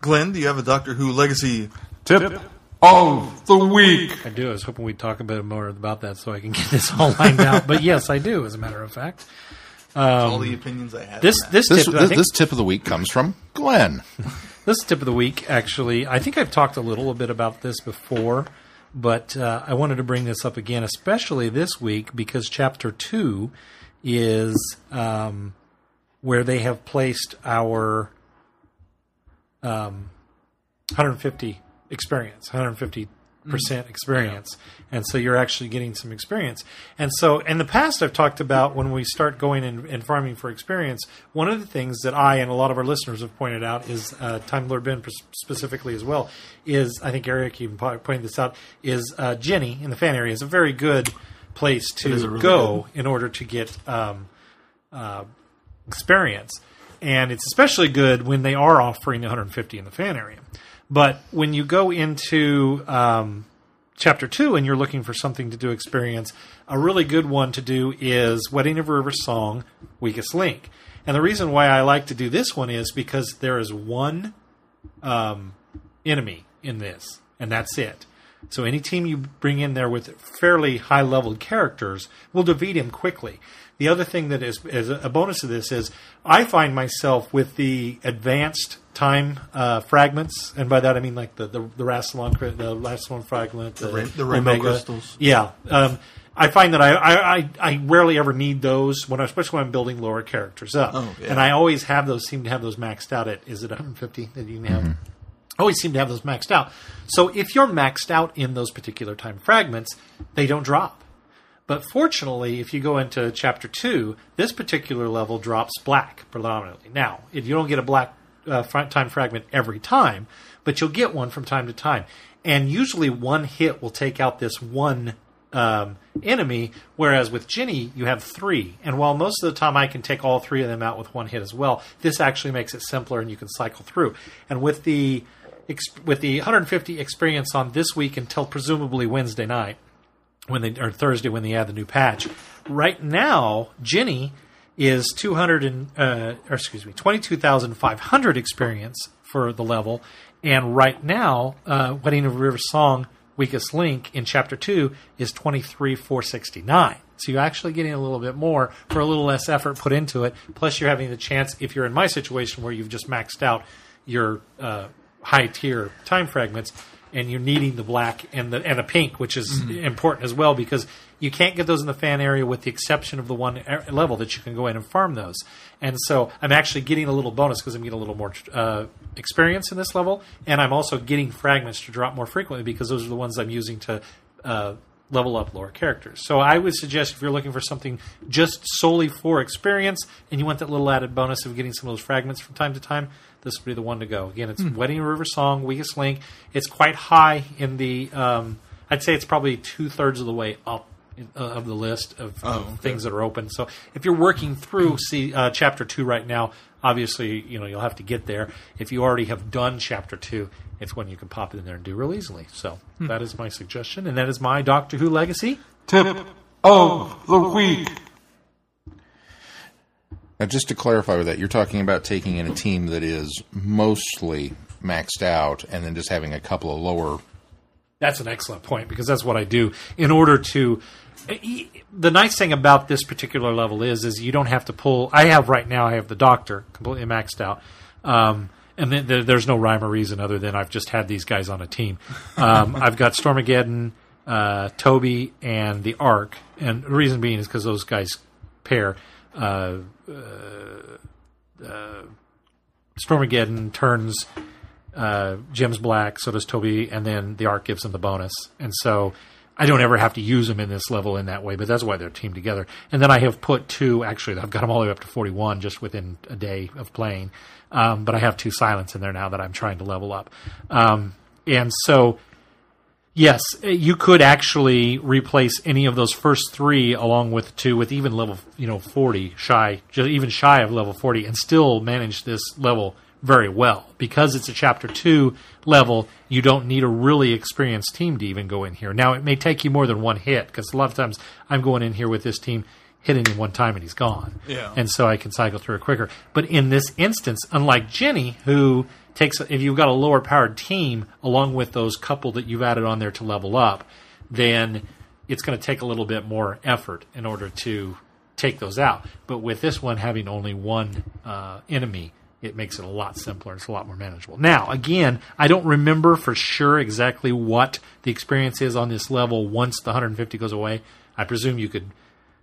Glenn, do you have a Doctor Who legacy? Tip of the week. I do. I was hoping we'd talk a bit more about that so I can get this all lined out. But yes, I do. As a matter of fact, all the opinions I have. this on that. this This, tip, I this, think, this tip of the week comes from Glenn. this tip of the week. Actually, I think I've talked a little bit about this before, but uh, I wanted to bring this up again, especially this week because chapter two is um, where they have placed our um, 150 experience, 150 percent experience, and so you're actually getting some experience. And so, in the past, I've talked about when we start going and, farming for experience. One of the things that I and a lot of our listeners have pointed out is uh, Time Lord Ben specifically as well is I think Eric even po- pointed this out is uh, Jenny in the fan area is a very good place to really go in order to get um, uh, experience. And it's especially good when they are offering 150 in the fan area. But when you go into um, chapter two and you're looking for something to do experience, a really good one to do is Wedding of a River Song, Weakest Link. And the reason why I like to do this one is because there is one um, enemy in this, and that's it. So any team you bring in there with fairly high leveled characters will defeat him quickly. The other thing that is, is a bonus of this is I find myself with the advanced time uh, fragments, and by that I mean like the the, the Rassilon, cri- the Rassilon fragment, the, rain- the rainbow Omega. crystals. Yeah, um, I find that I, I, I, I rarely ever need those when, I, especially when I'm building lower characters up, Oh, yeah. and I always have those. Seem to have those maxed out at is it 150 that you can have? I always seem to have those maxed out. So if you're maxed out in those particular time fragments, they don't drop. But fortunately, if you go into chapter two, this particular level drops black predominantly. Now, if you don't get a black uh, time fragment every time, but you'll get one from time to time. And usually, one hit will take out this one um, enemy, whereas with Ginny, you have three. And while most of the time I can take all three of them out with one hit as well, this actually makes it simpler and you can cycle through. And with the with the 150 experience on this week until presumably Wednesday night when they or Thursday when they add the new patch. Right now, Ginny is 200 and uh, or excuse me 22,500 experience for the level, and right now, uh, Wedding of River Song weakest link in chapter two is 23,469. So you're actually getting a little bit more for a little less effort put into it. Plus, you're having the chance, if you're in my situation where you've just maxed out your uh, high tier time fragments, and you're needing the black and the and the pink, which is important as well because you can't get those in the fan area with the exception of the one a- level that you can go in and farm those. And so I'm actually getting a little bonus because I'm getting a little more uh, experience in this level, and I'm also getting fragments to drop more frequently because those are the ones I'm using to. Uh, level up lower characters. So I would suggest if you're looking for something just solely for experience and you want that little added bonus of getting some of those fragments from time to time, this would be the one to go. Again, it's Wedding River Song, Weakest Link. It's quite high in the. Um, I'd say it's probably two thirds of the way up. in- Uh, of the list of, of things that are open. So if you're working through see uh, chapter two right now, obviously you know you'll have to get there. If you already have done chapter two, it's when you can pop it in there and do real easily. So that is my suggestion, and that is my Doctor Who legacy. Tip of the week. Now, just to clarify with that, you're talking about taking in a team that is mostly maxed out and then just having a couple of lower. That's an excellent point because that's what I do in order to. The nice thing about this particular level is, is you don't have to pull. I have right now. I have the Doctor completely maxed out, um, and then there, there's no rhyme or reason other than I've just had these guys on a team. Um, I've got Stormageddon, uh, Toby, and the Ark, and the reason being is because those guys pair. Uh, Stormageddon turns uh, gems black, so does Toby, and then the arc gives them the bonus. And so I don't ever have to use them in this level in that way, but that's why they're teamed together. And then I have put two, actually, I've got them all the way up to 41 just within a day of playing. Um, but I have two silence in there now that I'm trying to level up. Um, and so Yes, eh, you could actually replace any of those first three along with two with even level, you know, forty shy, just even shy of level forty, and still manage this level very well because it's a chapter two level. You don't need a really experienced team to even go in here. Now it may take you more than one hit because a lot of times I'm going in here with this team hitting him one time and he's gone. Yeah. And so I can cycle through it quicker. But in this instance, unlike Jenny, who takes if you've got a lower powered team along with those couple that you've added on there to level up, then it's going to take a little bit more effort in order to take those out. But with this one having only one uh, enemy, it makes it a lot simpler. It's a lot more manageable. Now, again, I don't remember for sure exactly what the experience is on this level once the 150 goes away. I presume you could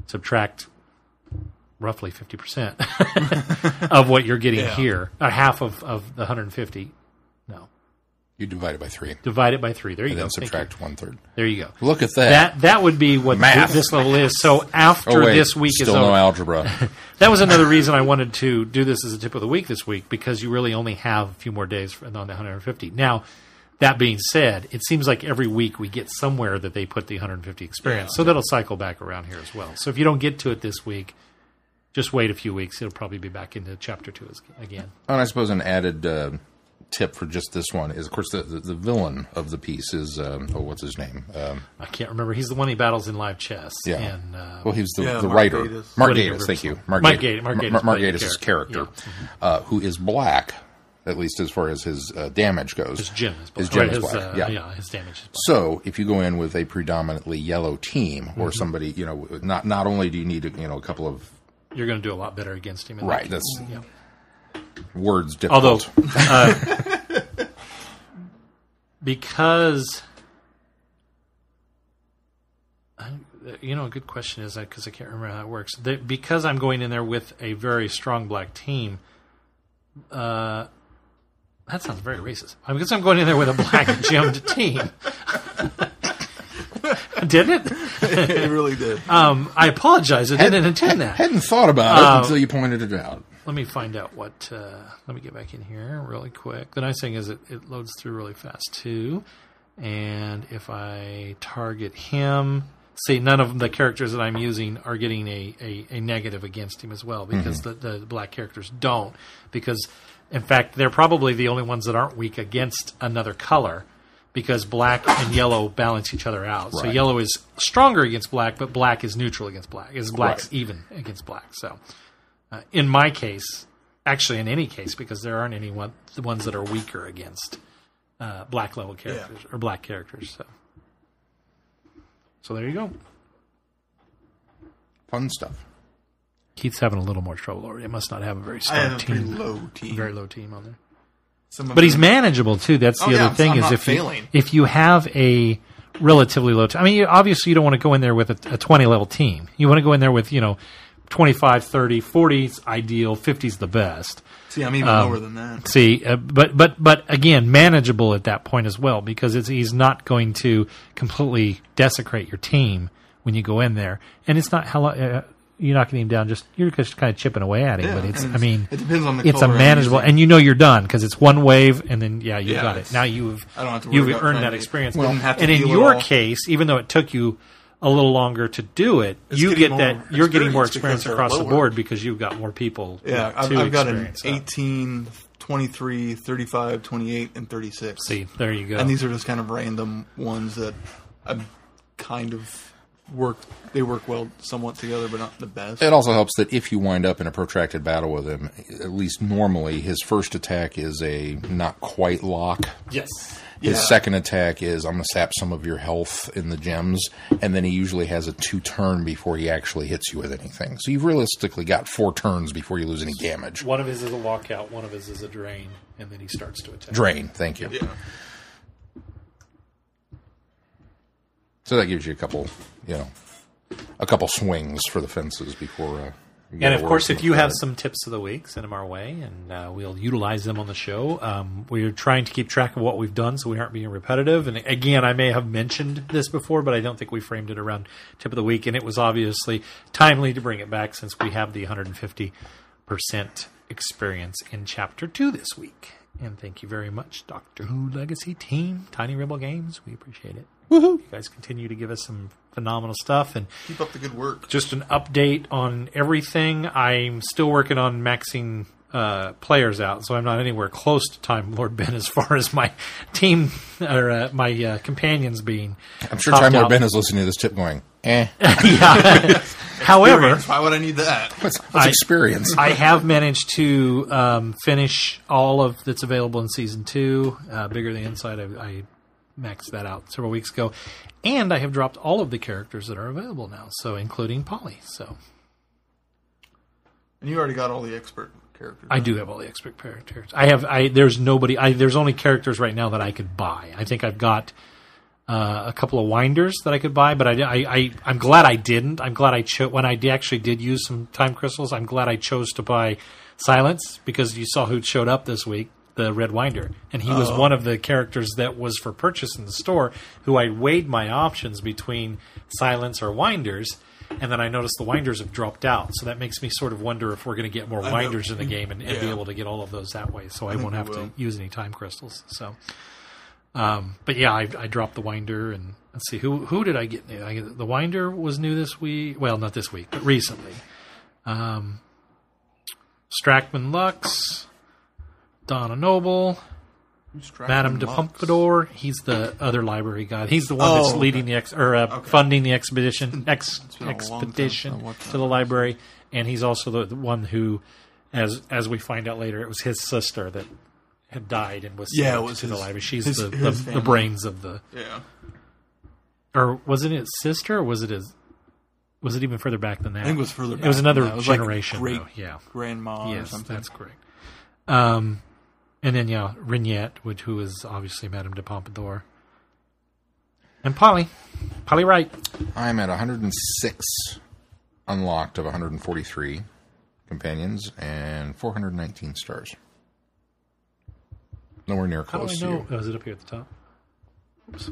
subtract roughly 50% of what you're getting Yeah. here, a half of, of the 150. No. You divide it by three Divide it by three. There you and go. then Thank you. subtract one third. There you go. Look at that. That that would be what Math. this level is. So oh, after oh, wait, this week still is no over, algebra. that was another reason I wanted to do this as a tip of the week this week because you really only have a few more days for, on the 150. Now, that being said, it seems like every week we get somewhere that they put the 150 experience, so that'll cycle back around here as well. So if you don't get to it this week, just wait a few weeks. It'll probably be back into chapter two again. and I suppose an added uh, tip for just this one is, of course, the, the, the villain of the piece is, um, oh, what's his name? Um, I can't remember. He's the one he battles in live chess. Yeah. And, uh, well, he's the, Yeah, the Mark writer. Gatiss. Mark Woody Gatiss, thank you. Mark Gatiss- Mark Mar- Gatiss Mark played the Gatiss' character. character, uh, who is black, at least as far as his uh, damage goes. his gem is black. His gem Right, is his, black, uh, yeah. yeah, his damage is black. So, if you go in with a predominantly yellow team, or Mm-hmm. somebody, you know, not not only do you need, you know, a couple of You're going to do a lot better against him. right, that's. Yeah. words Although, difficult. uh, because you know, a good question is that because I can't remember how it works. Because I'm going in there with a very strong black team. Uh, that sounds very racist. I mean, because I'm going in there with a black gemmed team. Did it? it really did. Um, I apologize. I didn't intend that. I Hadn't thought about it Uh, until you pointed it out. Let me find out what. Uh, let me get back in here really quick. The nice thing is it, it loads through really fast too. And if I target him, see, none of the characters that I'm using are getting a, a, a negative against him as well because the, the black characters don't. Because In fact, they're probably the only ones that aren't weak against another color because black and yellow balance each other out. So yellow is stronger against black, but black is neutral against black. Is black's Right. even against black. So, uh, in my case, actually in any case, because there aren't any one, the ones that are weaker against uh, black level characters or black characters. So, so there you go. Fun stuff. Keith's having a little more trouble already. It must not have a very strong team, low team. very low team on there. Some But he's them- manageable too. That's the Oh, yeah, other thing I'm is if failing. you if you have a relatively low team. I mean, you- obviously you don't want to go in there with a, a 20 level team. You want to go in there with, you know, 25, 30, 40 is ideal, 50 is the best. See, I'm even Um, lower than that. See, uh, but but but again, manageable at that point as well because it's he's not going to completely desecrate your team when you go in there, and it's not how uh, you're knocking him down. Just you're just kind of chipping away at him. Yeah, but it's I mean, it depends on the it's a manageable, and you know you're done because it's one wave, and then yeah, you Yeah, got it. Now you've I don't have to you've earned that experience. To and in your case, even though it took you a little longer to do it, It's you get that you're getting more experience experience because they're across the board because you've got more people. Yeah, I've, I've got an experience, 18, 23, 35, 28, and 36. See, there you go. And these are just kind of random ones that I'm kind of work. They work well somewhat together, but not the best. It also helps that if you wind up in a protracted battle with him, at least normally, his first attack is a not quite lock. yes. His Yeah. second attack is I'm going to sap some of your health in the gems, and then he usually has a two turn before he actually hits you with anything. So you've realistically got four turns before you lose any damage. One of his is a lockout, one of his is a drain, and then he starts to attack. Drain, thank you. yeah. So that gives you a couple, you know, a couple swings for the fences before. Uh, And of course, if you have some tips of the week, send them our way, and uh, we'll utilize them on the show. Um, we're trying to keep track of what we've done, so we aren't being repetitive. And again, I may have mentioned this before, but I don't think we framed it around tip of the week. And it was obviously timely to bring it back since we have the 150 percent experience in Chapter Two this week. And thank you very much, Doctor Who Legacy Team, Tiny Rebel Games. We appreciate it. Woohoo! You guys continue to give us some phenomenal stuff and Keep up the good work. just an update on everything. I'm still working on maxing uh, players out, so I'm not anywhere close to Time Lord Ben as far as my team or uh, my uh, companions being. I'm sure Time Lord out. Ben is listening to this tip going, eh, yeah. However, Why would I need that? what's, what's I- experience? I have managed to um, finish all of that's available in season two. Uh, Bigger than Inside, I, I maxed that out several weeks ago, and I have dropped all of the characters that are available now, so including Polly. So And you already got all the expert characters. I do have all the expert characters. I have. I there's nobody. I there's only characters right now that I could buy. I think I've got uh, a couple of winders that I could buy, but I, I, I I'm glad I didn't. I'm glad I chose when I d- actually did use some time crystals. I'm glad I chose to buy Silence because you saw who showed up this week. The Red Winder, and he was one of the characters that was for purchase in the store. Who I weighed my options between Silence or Winders, and then I noticed the Winders have dropped out. So that makes me sort of wonder if we're going to get more. Winders in the game and, and be able to get all of those that way. So I, think won't have will. to use any time crystals. So, um, but yeah, I, I dropped the Winder and let's see who who did I get? new? I get the Winder was new this week. Well, not this week, but recently. Um, Strackman Lux, Donna Noble, Madame de Pompadour. He's the other library guy. He's the one that's Oh, leading the ex or uh, funding the expedition ex, been a long time since I expedition to the library, and he's also the, the one who, as as we find out later, it was his sister that had died and was Yeah, sent it was to the his- library. She's his- the, his the, the brains of the, Yeah. or was it his sister or was it his? Was it even further back than that? I think it was further back. It was another than that. It was like generation. great though. Yeah. grandma or Yes, something. that's correct. Um, and then yeah, Reinette, which who is obviously Madame de Pompadour, and Polly, Polly Wright. I'm at 106 unlocked of 143 companions and 419 stars. Nowhere near How do I close to know? you. Oh, is it up here at the top? Oops.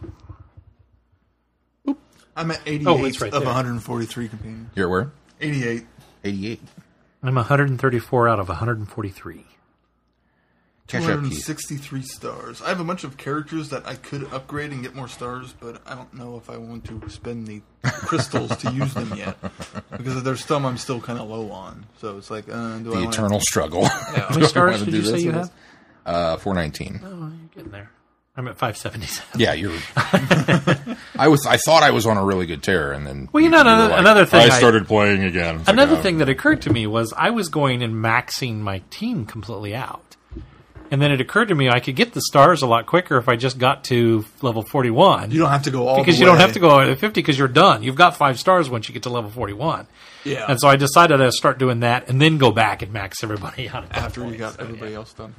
I'm at 88 Oh, it's right of there. 143 companions. You're where? 88. 88. I'm 134 out of 143. Catch up, Keith. 263 stars. I have a bunch of characters that I could upgrade and get more stars, but I don't know if I want to spend the crystals to use them yet. Because there's some I'm still kind of low on. So it's like, uh, do I The wanna- eternal struggle. How many stars did you say this you have? This? Uh, 419. Oh, you're getting there. I'm at 577. Yeah, you're. I was. I thought I was on a really good tear, and then. Well, you know, were another, like, another thing. I I- started playing again. It's like, Another oh. thing that occurred to me was I was going and maxing my team completely out. And then it occurred to me I could get the stars a lot quicker if I just got to level 41. You don't have to go all because the you don't have to go all the to 50 because you're done. You've got five stars once you get to level 41. Yeah. And so I decided I'd start doing that and then go back and max everybody out. after you got So, everybody yeah. else done.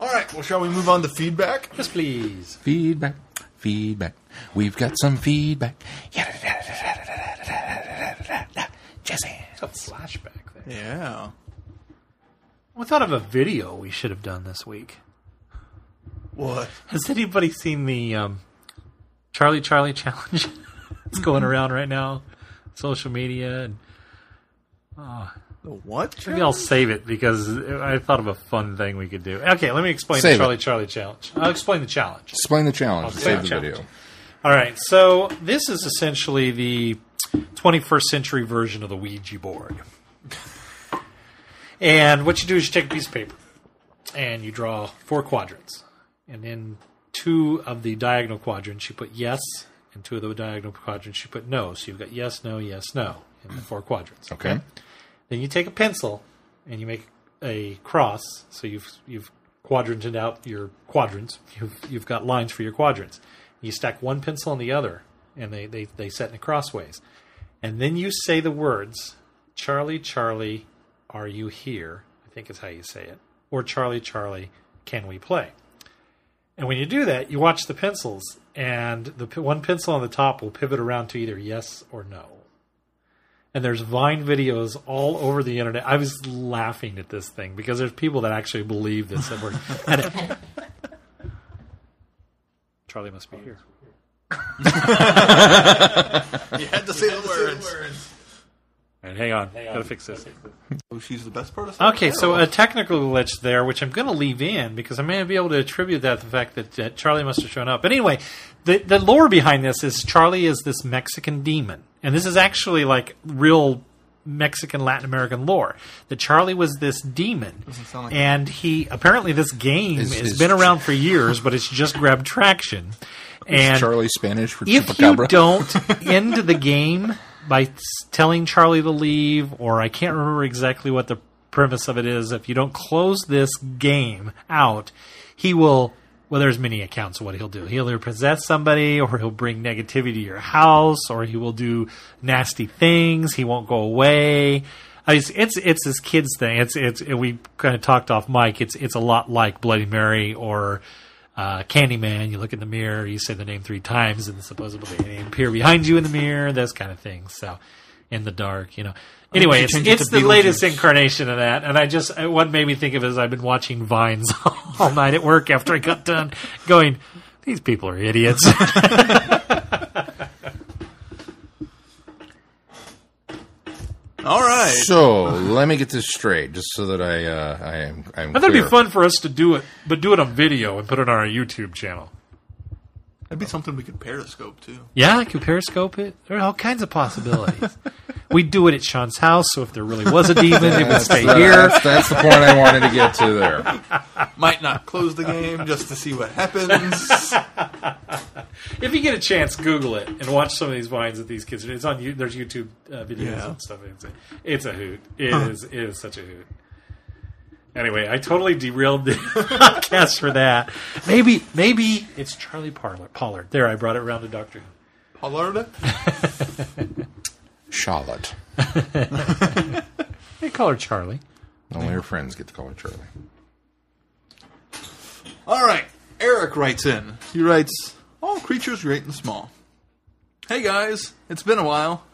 All right. Well, shall we move on to feedback? Yes, please. feedback, feedback. We've got some feedback. Jesse. It's a flashback there. Yeah. I thought of a video we should have done this week. What? Has anybody seen the um, Charlie Charlie challenge? it's going around right now, social media, and The what? maybe I'll save it because I thought of a fun thing we could do. Okay, let me explain Save the it. Charlie Charlie challenge. I'll explain the challenge. Explain the challenge. Okay. Save the Challenge. video. All right, so this is essentially the 21st century version of the Ouija board. And what you do is you take a piece of paper and you draw four quadrants. And in two of the diagonal quadrants, you put yes, and two of the diagonal quadrants, you put no. So you've got yes, no, yes, no in the four quadrants. Okay. Then you take a pencil and you make a cross. So you've you've quadranted out your quadrants. You've you've got lines for your quadrants. You stack one pencil on the other, and they they they set in a crossways. And then you say the words, "Charlie, Charlie, are you here?" I think is how you say it. Or "Charlie, Charlie, can we play?" And when you do that, you watch the pencils, and the one pencil on the top will pivot around to either yes or no and there's Vine videos all over the internet. I was laughing at this thing because there's people that actually believe this. That we're, Charlie must be here. You had to say the words. And hang on, gotta fix this. Oh, she's the best part of Okay, so a technical glitch there, which I'm going to leave in because I may be able to attribute that to the fact that uh, Charlie must have shown up. But anyway, the the lore behind this is Charlie is this Mexican demon, and this is actually like real Mexican Latin American lore. That Charlie was this demon, like- and he apparently this game Is- has is- been around for years, but it's just grabbed traction. And Charlie Spanish for if chupacabra. you don't end the game by telling Charlie to leave, or I can't remember exactly what the premise of it is, if you don't close this game out, he will. Well, there's many accounts of what he'll do. He'll either possess somebody, or he'll bring negativity to your house, or he will do nasty things. He won't go away. I mean, It's it's, it's this kid's thing. It's it's we kind of talked off mic. It's it's a lot like Bloody Mary or uh, Candyman, you look in the mirror, you say the name three times, and supposedly they appear behind you in the mirror, those kind of things. So, in the dark, you know. Anyway, it's, it's the latest incarnation of that, and I just uh, what made me think of it is I've been watching vines all night at work after I got done, going, these people are idiots. All right. So let me get this straight, just so that I uh, I am I'm I thought it'd be fun for us to do it, but do it on video and put it on our YouTube channel. That'd be something we could periscope too. Yeah, I could periscope it. There are all kinds of possibilities. We'd do it at Sean's house, so if there really was a demon, it would stay the- here. that's, that's the point I wanted to get to there. Might not close the game just to see what happens. If you get a chance, Google it and watch some of these vines that these kids. It's on. There's YouTube uh, videos Yeah. and stuff. It's a, it's a hoot. It is. It is such a hoot. Anyway, I totally derailed the podcast for that. Maybe, maybe it's Charlie Pollard. Pollard. There, I brought it around to Doctor Who. Pollard. Charlotte. They call her Charlie. Only her friends get to call her Charlie. All right. Eric writes in. He writes, "All creatures great and small." Hey guys, it's been a while.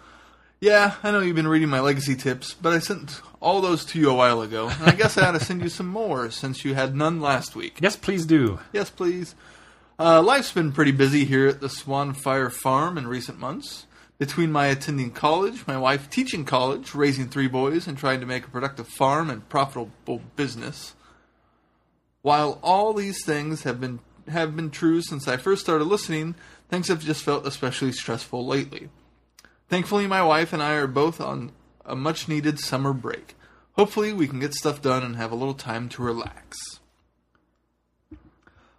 Yeah, I know you've been reading my legacy tips, but I sent all those to you a while ago, and I guess I had to send you some more since you had none last week. Yes, please do. Yes, please. Uh, life's been pretty busy here at the Swanfire Farm in recent months. Between my attending college, my wife teaching college, raising three boys, and trying to make a productive farm and profitable business, While all these things have been have been true since I first started listening, things have just felt especially stressful lately. Thankfully, my wife and I are both on a much needed summer break. Hopefully, we can get stuff done and have a little time to relax.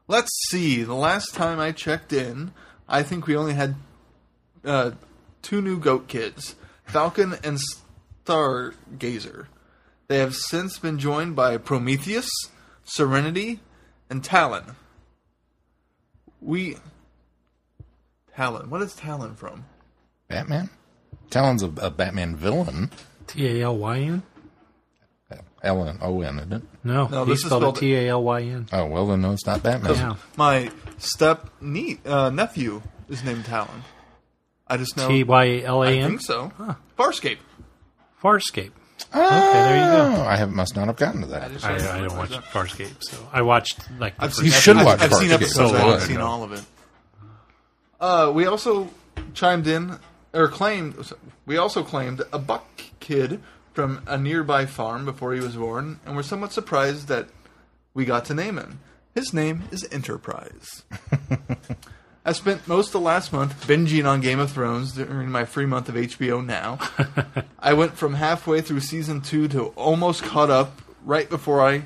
Let's see. The last time I checked in, I think we only had uh, two new goat kids Falcon and Stargazer. They have since been joined by Prometheus, Serenity, and Talon. We. Talon. What is Talon from? Batman? Talon's a, a Batman villain. T A L Y N? L N O N, isn't it? No, No, he this is spelled spelled- T A L Y N. Oh, well, then no, it's not Batman. Yeah. My step nie- uh, nephew is named Talon. I just know. T Y L A I N? think so. Farscape. Farscape. Oh, there you go. I have, must not have gotten to that. I, I don't watch Farscape, so I watched like the I've first seen You ep- should I've, watch I've seen Farscape. episodes. So I haven't seen ago. all of it. Uh, we also chimed in or claimed. We also claimed a buck kid from a nearby farm before he was born, and we're somewhat surprised that we got to name him. His name is Enterprise. I spent most of the last month binging on Game of Thrones during my free month of HBO Now. I went from halfway through season two to almost caught up right before I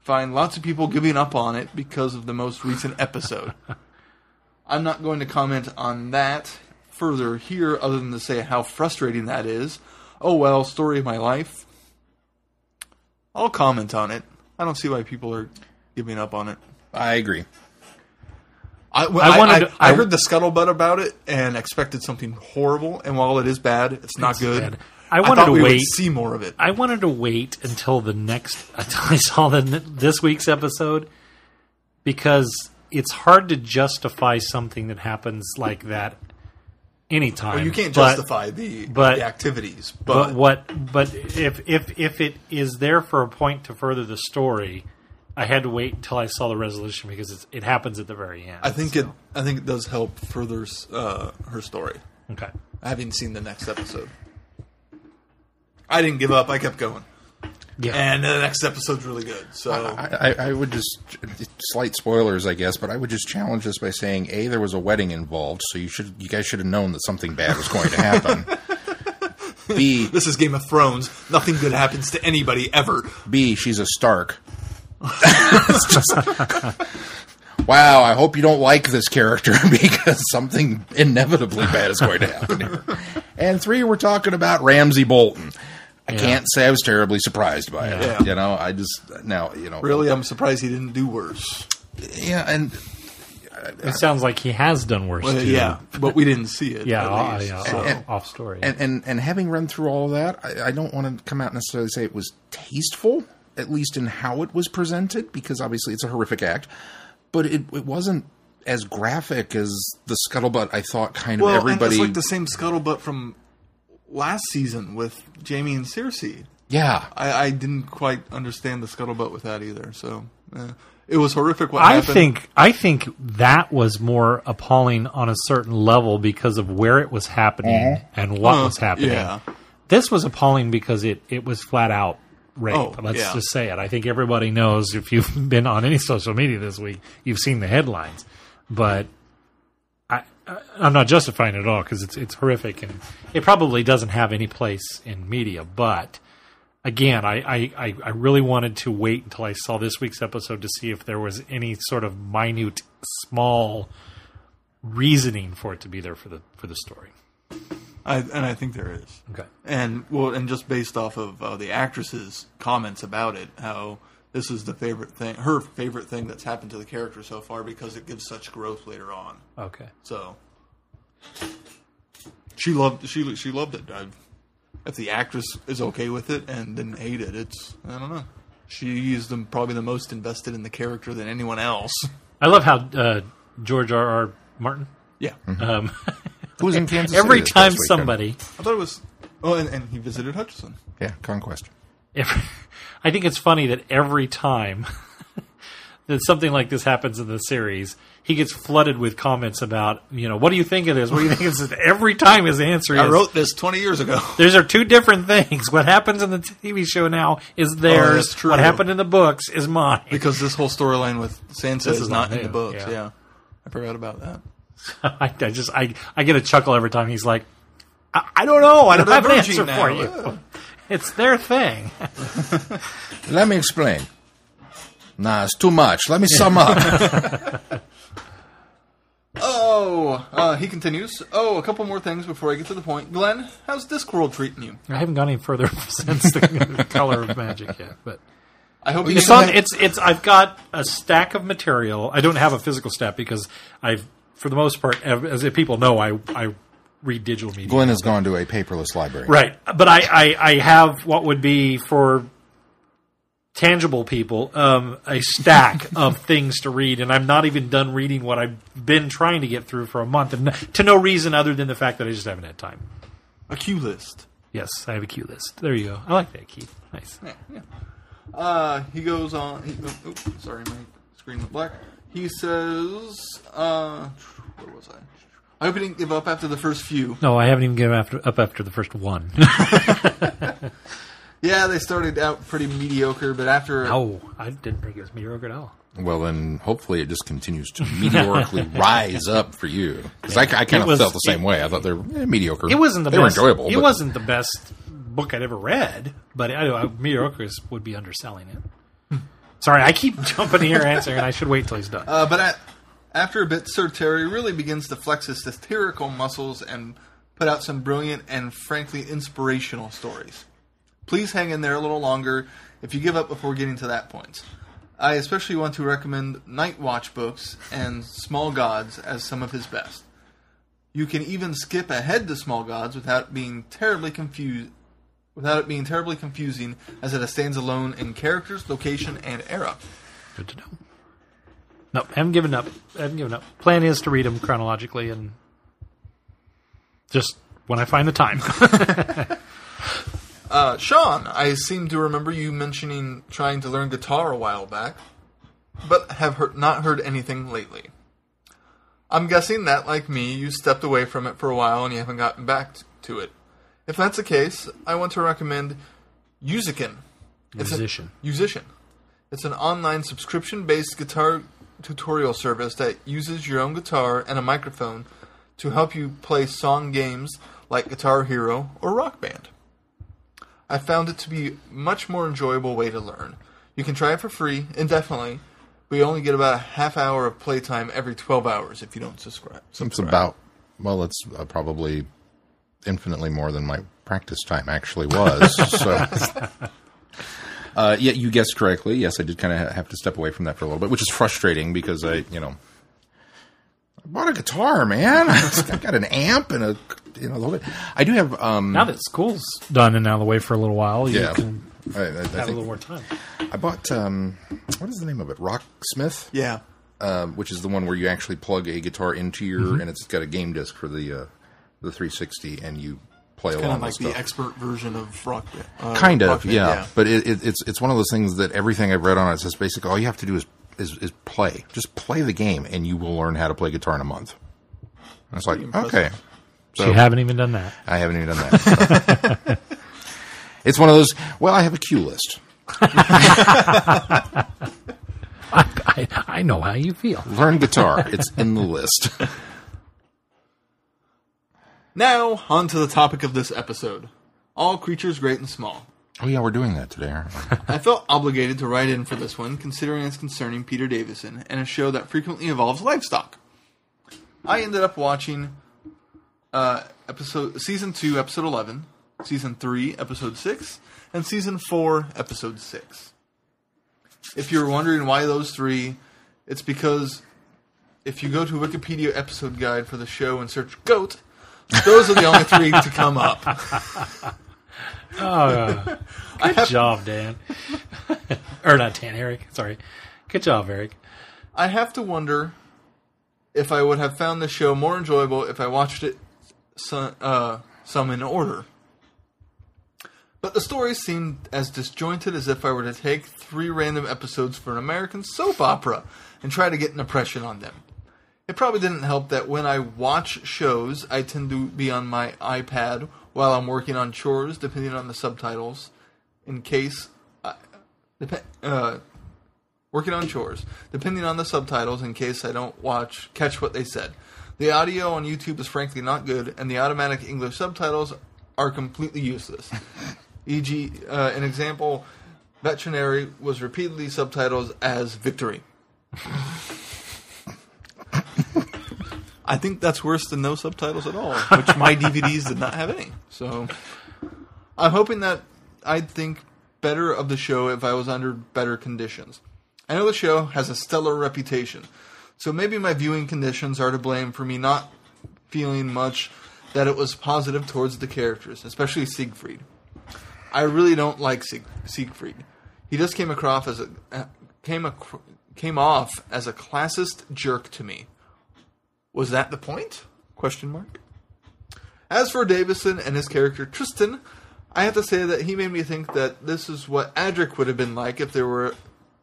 find lots of people giving up on it because of the most recent episode. I'm not going to comment on that further here other than to say how frustrating that is. Oh well, story of my life. I'll comment on it. I don't see why people are giving up on it. I agree. I, well, I I, wanted I, to- I I- heard the scuttlebutt about it and expected something horrible. And while it is bad, it's not It's good. bad. I wanted thought to wait. see more of it. I wanted to wait until the next until I saw the this week's episode because it's hard to justify something that happens like that anytime. Well, you can't But- justify the, but- the activities, But but, what? But if if if it is there for a point to further the story, I had to wait until I saw the resolution because it's, it happens at the very end. I think it. I think it does help further uh, her story. okay. Having seen the next episode, I didn't give up. I kept going, Yeah. and the next episode's really good. So I, I, I would just slight spoilers, I guess, but I would just challenge this by saying: a, there was a wedding involved, so you should, you guys should have known that something bad was going to happen. B, this is Game of Thrones. Nothing good happens to anybody ever. B, she's a Stark. It's just- wow, I hope you don't like this character because something inevitably bad is going to happen here. And three, we're talking about Ramsay Bolton. I can't say I was terribly surprised by it. Yeah. You know, I just now you know Really, I'm surprised he didn't do worse. yeah, and It sounds like he has done worse. Well, too. yeah, but we didn't see it. Yeah. at uh, yeah, so. off- off story. and, and and having run through all of that, I, I don't want to come out and necessarily say it was tasteful, at least in how it was presented, because obviously it's a horrific act. But it it wasn't as graphic as the scuttlebutt. I thought kind of Well, everybody. and it's like the same scuttlebutt from last season with Jaime and Cersei. yeah, I, I didn't quite understand the scuttlebutt with that either. So eh. it was horrific. What I happened. think I think that was more appalling on a certain level because of where it was happening and what Uh, was happening. yeah. This was appalling because it, it was flat out rape. Oh, Let's yeah. just say it. I think everybody knows if you've been on any social media this week, you've seen the headlines. But I, I I'm not justifying it at all because it's it's horrific and it probably doesn't have any place in media. But again, I, I, I, I really wanted to wait until I saw this week's episode to see if there was any sort of minute, small reasoning for it to be there for the for the story. I, and I think there is. Okay. And well, and just based off of uh, the actress's comments about it, how this is the favorite thing, her favorite thing that's happened to the character so far because it gives such growth later on. Okay. So she loved she she loved it. I, if the actress is okay with it and didn't hate it, it's I don't know. She is the, probably the most invested in the character than anyone else. I love how uh, George R. R. Martin. Yeah, Um, who was in Kansas every City this time past weekend? somebody, I thought it was. Oh, and, and he visited Hutchinson. yeah, conquest. every, I think it's funny that every time that something like this happens in the series, he gets flooded with comments about, you know, what do you think of this? What do you think of this? Every time his answer is, I wrote this 20 years ago. these are two different things. What happens in the TV show now is oh, theirs. Oh, true. What happened in the books is mine. because this whole storyline with Sansa is, is not not in the books. yeah. Yeah. I forgot about that. I, I just I, I get a chuckle every time he's like, I, I don't know. I don't have an answer now. for you. It's their thing. Let me explain. Nah, it's too much. Let me sum up. Oh, uh, he continues. Oh, a couple more things before I get to the point. Glenn, how's Discworld treating you? I haven't gone any further since the color of magic yet, but I hope you you some have- it's it's I've got a stack of material. I don't have a physical stack because I've for the most part, as people know, I I read digital media. Glenn has gone to a paperless library. Right, but I, I, I have what would be for tangible people um, a stack of things to read, and I'm not even done reading what I've been trying to get through for a month, and to no reason other than the fact that I just haven't had time. a queue list. Yes, I have a cue list. There you go. I like that key. Nice. Yeah, yeah. Uh, he goes on. He, oh, oh, sorry, my screen went black. He says, uh, where was I? I hope he didn't give up after the first few. No, I haven't even given after, up after the first one. Yeah, they started out pretty mediocre, but after no, I didn't think it was mediocre at all. Well, then hopefully it just continues to meteorically rise up for you. Because I, I kind It of was- felt the same way. I thought they were eh, mediocre. It wasn't the they best. were enjoyable. It but- wasn't the best book I'd ever read, but I, I, mediocre would be underselling it. Sorry, I keep jumping here answering, and I should wait till he's done. Uh, but at, after a bit, Sir Terry really begins to flex his satirical muscles and put out some brilliant and frankly inspirational stories. Please hang in there a little longer if you give up before getting to that point. I especially want to recommend Night Watch books and Small Gods as some of his best. You can even skip ahead to Small Gods without being terribly confused without it being terribly confusing as it stands alone in characters, location, and era. Good to know. No, haven't given up. haven't given up. Plan is to read them chronologically and just when I find the time. Uh, Sean, I seem to remember you mentioning trying to learn guitar a while back, but have heard, not heard anything lately. I'm guessing that, like me, you stepped away from it for a while and you haven't gotten back to it. If that's the case, I want to recommend Musican. It's a- Musician. Musician. It's an online subscription-based guitar tutorial service that uses your own guitar and a microphone to help you play song games like Guitar Hero or Rock Band. I found it to be a much more enjoyable way to learn. You can try it for free indefinitely, but you only get about a half hour of playtime every 12 hours if you don't subscribe. So it's about, well, it's uh, probably infinitely more than my practice time actually was. so, uh, yeah, you guessed correctly. Yes, I did kind of have to step away from that for a little bit, which is frustrating because I, you know, I bought a guitar, man. I got an amp and a, you know, the whole bit. I do have, um, now that school's done and out of the way for a little while, you yeah, can I, I, I have a little more time. I bought, um, what is the name of it? Rocksmith? Yeah. um, which is the one where you actually plug a guitar into your, Mm-hmm. and it's got a game disc for the uh, the 360, and you play Kind along of like with the expert version of Rock Band. Uh, kind of, Band, yeah. But it, it, it's it's one of those things that everything I've read on it says basically all you have to do is, is is play, just play the game, and you will learn how to play guitar in a month. And it's like impressive. okay, So so you haven't even done that. I haven't even done that. so. it's one of those. Well, I have a cue list. I, I, I know how you feel. Learn guitar. it's in the list. Now, on to the topic of this episode. All creatures great and small. Oh yeah, we're doing that today, aren't we? I felt obligated to write in for this one, considering it's concerning Peter Davison and a show that frequently involves livestock. I ended up watching uh, episode season two, episode eleven, season three, episode six, and season four, episode six. If you're wondering why those three, it's because if you go to Wikipedia episode guide for the show and search goat, those are the only three to come up. Oh, good job, Dan. or not Dan, Eric. Sorry. Good job, Eric. I have to wonder if I would have found the show more enjoyable if I watched it some, uh, some in order. But the stories seemed as disjointed as if I were to take three random episodes for an American soap opera and try to get an impression on them. It probably didn't help that when I watch shows, I tend to be on my iPad while I'm working on chores, depending on the subtitles, in case. I, dep- uh, working on chores, depending on the subtitles, in case I don't watch catch what they said. The audio on YouTube is frankly not good, and the automatic English subtitles are completely useless. E.g., uh, an example: veterinary was repeatedly subtitled as victory. I think that's worse than no subtitles at all, which my DVDs did not have any. So I'm hoping that I'd think better of the show if I was under better conditions. I know the show has a stellar reputation, so maybe my viewing conditions are to blame for me not feeling much that it was positive towards the characters, especially Siegfried. I really don't like Sieg- Siegfried. He just came across as a uh, came ac- came off as a classist jerk to me. Was that the point? Question mark. As for Davison and his character Tristan, I have to say that he made me think that this is what Adric would have been like if there were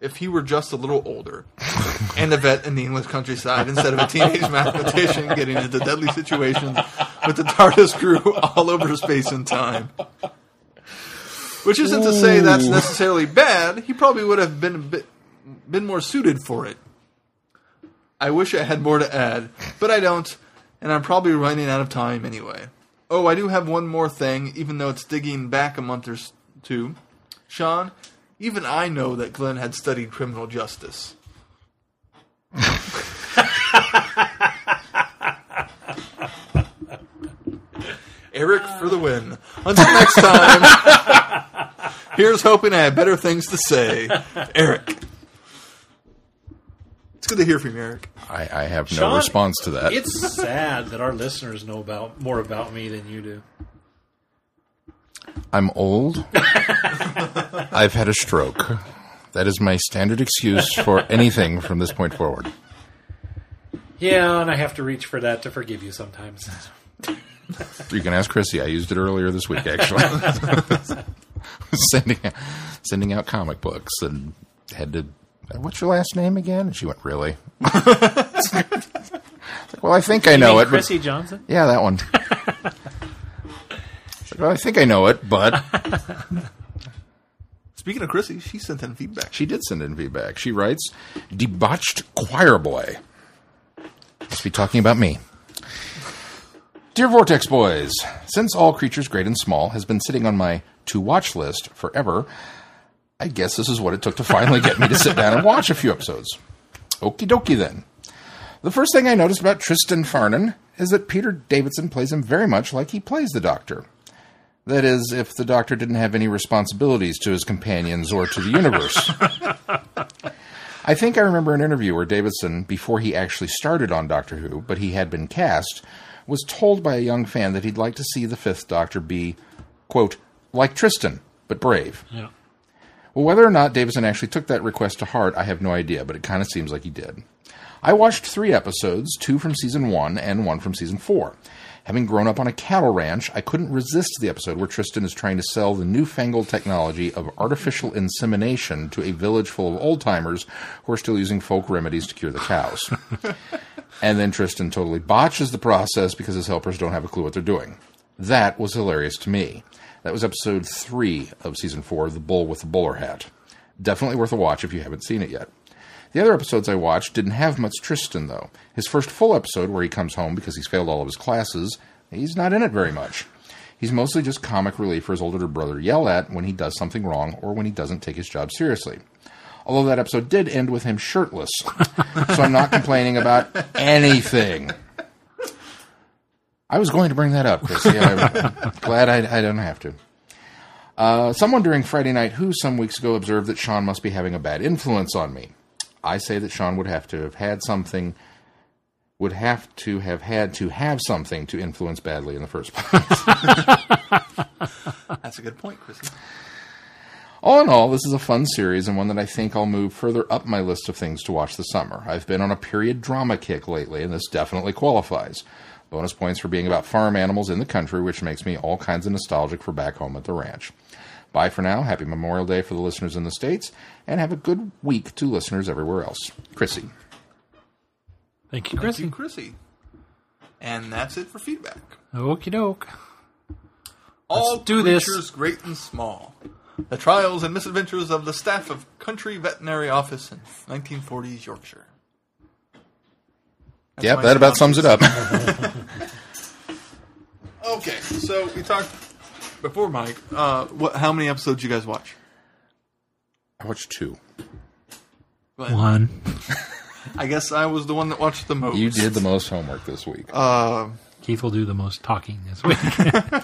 if he were just a little older and a vet in the English countryside instead of a teenage mathematician getting into deadly situations with the TARDIS crew all over space and time. Which isn't to say that's necessarily bad. He probably would have been a bit been more suited for it. I wish I had more to add, but I don't, and I'm probably running out of time anyway. Oh, I do have one more thing, even though it's digging back a month or two. Sean, even I know that Glenn had studied criminal justice. Eric for the win. Until next time, here's hoping I have better things to say. Eric. It's good to hear from you, Eric. I, I have no Sean, response to that. It's sad that our listeners know about more about me than you do. I'm old. I've had a stroke. That is my standard excuse for anything from this point forward. Yeah, and I have to reach for that to forgive you sometimes. You can ask Chrissy. I used it earlier this week, actually. sending sending out comic books and had to. What's your last name again? And she went, "Really?" well, I think I know You mean it. but- Chrissy Johnson. yeah, that one. Like, well, I think I know it, but Speaking of Chrissy, she sent in feedback. she did send in feedback. She writes, "Debauched choir boy." Must be talking about me. Dear Vortex Boys, since All Creatures Great and Small has been sitting on my to watch list forever, I guess this is what it took to finally get me to sit down and watch a few episodes. Okie dokie then. The first thing I noticed about Tristan Farnon is that Peter Davison plays him very much like he plays the Doctor. That is, if the Doctor didn't have any responsibilities to his companions or to the universe. I think I remember an interview where Davison, before he actually started on Doctor Who, but he had been cast, was told by a young fan that he'd like to see the fifth Doctor be, quote, like Tristan, but brave. Yeah. Well, whether or not Davison actually took that request to heart, I have no idea, but it kind of seems like he did. I watched three episodes, two from season one and one from season four. Having grown up on a cattle ranch, I couldn't resist the episode where Tristan is trying to sell the newfangled technology of artificial insemination to a village full of old timers who are still using folk remedies to cure the cows. and then Tristan totally botches the process because his helpers don't have a clue what they're doing. That was hilarious to me. That was episode three of season four, The Bull with the Bowler Hat. Definitely worth a watch if you haven't seen it yet. The other episodes I watched didn't have much Tristan, though. His first full episode, where he comes home because he's failed all of his classes, he's not in it very much. He's mostly just comic relief for his older brother yell at when he does something wrong or when he doesn't take his job seriously. Although that episode did end with him shirtless, so I'm not complaining about anything. I was going to bring that up, Chrissy. I'm glad I, I don't have to. Uh, someone during Friday Night Who some weeks ago observed that Sean must be having a bad influence on me. I say that Sean would have to have had something, would have to have had to have something to influence badly in the first place. That's a good point, Chrissy. All in all, this is a fun series and one that I think I'll move further up my list of things to watch this summer. I've been on a period drama kick lately, and this definitely qualifies. Bonus points for being about farm animals in the country, which makes me all kinds of nostalgic for back home at the ranch. Bye for now. Happy Memorial Day for the listeners in the States, and have a good week to listeners everywhere else. Chrissy. Thank you, Thank Chrissy. you, Chrissy. And that's it for feedback. Okie doke. All do this. creatures great and small. The trials and misadventures of the staff of Country Veterinary Office in 1940s Yorkshire. That's Yep, that about sums it up. Okay, so we talked before, Mike. Uh, what? How many episodes you guys watch? I watched two. Go ahead. One. I guess I was the one that watched the most. You did the most homework this week. Uh, Keith will do the most talking this week.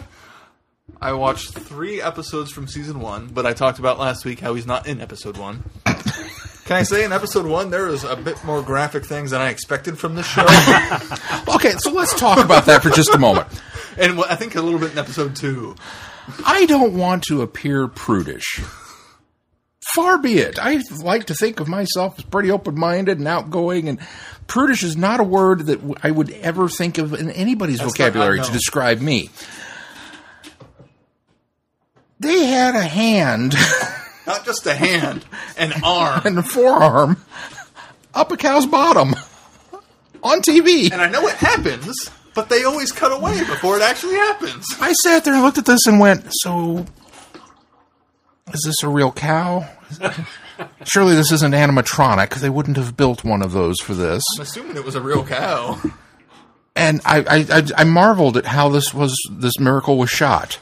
I watched three episodes from season one, but I talked about last week how he's not in episode one. Can I say in episode one there was a bit more graphic things than I expected from this show, okay, so let's talk about that for just a moment. And I think a little bit in episode two. I don't want to appear prudish. Far be it. I like to think of myself as pretty open minded and outgoing, and prudish is not a word that I would ever think of in anybody's That's vocabulary not- to describe me. They had a hand Not just a hand, an arm. and a forearm up a cow's bottom on TV. And I know it happens, but they always cut away before it actually happens. I sat there and looked at this and went, So, is this a real cow? Surely this isn't animatronic. They wouldn't have built one of those for this. I'm assuming it was a real cow. And I, I, I, I marveled at how this was this miracle was shot.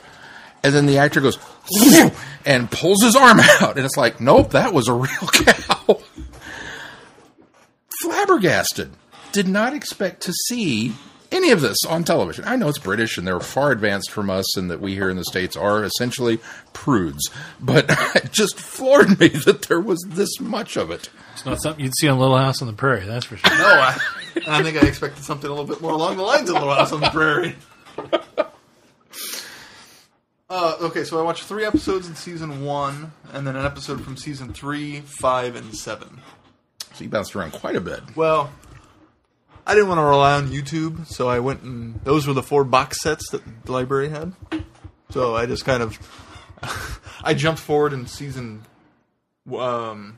And then the actor goes and pulls his arm out, and it's like, nope, that was a real cow. Flabbergasted. Did not expect to see any of this on television. I know it's British and they're far advanced from us, and that we here in the States are essentially prudes. But it just floored me that there was this much of it. it's not something you'd see on Little House on the Prairie, that's for sure. No, I, I think I expected something a little bit more along the lines of Little House on the Prairie. Uh, okay, so I watched three episodes in season one, and then an episode from season three, five, and seven. So you bounced around quite a bit. Well, I didn't want to rely on YouTube, so I went and those were the four box sets that the library had. So I just kind of I jumped forward in season um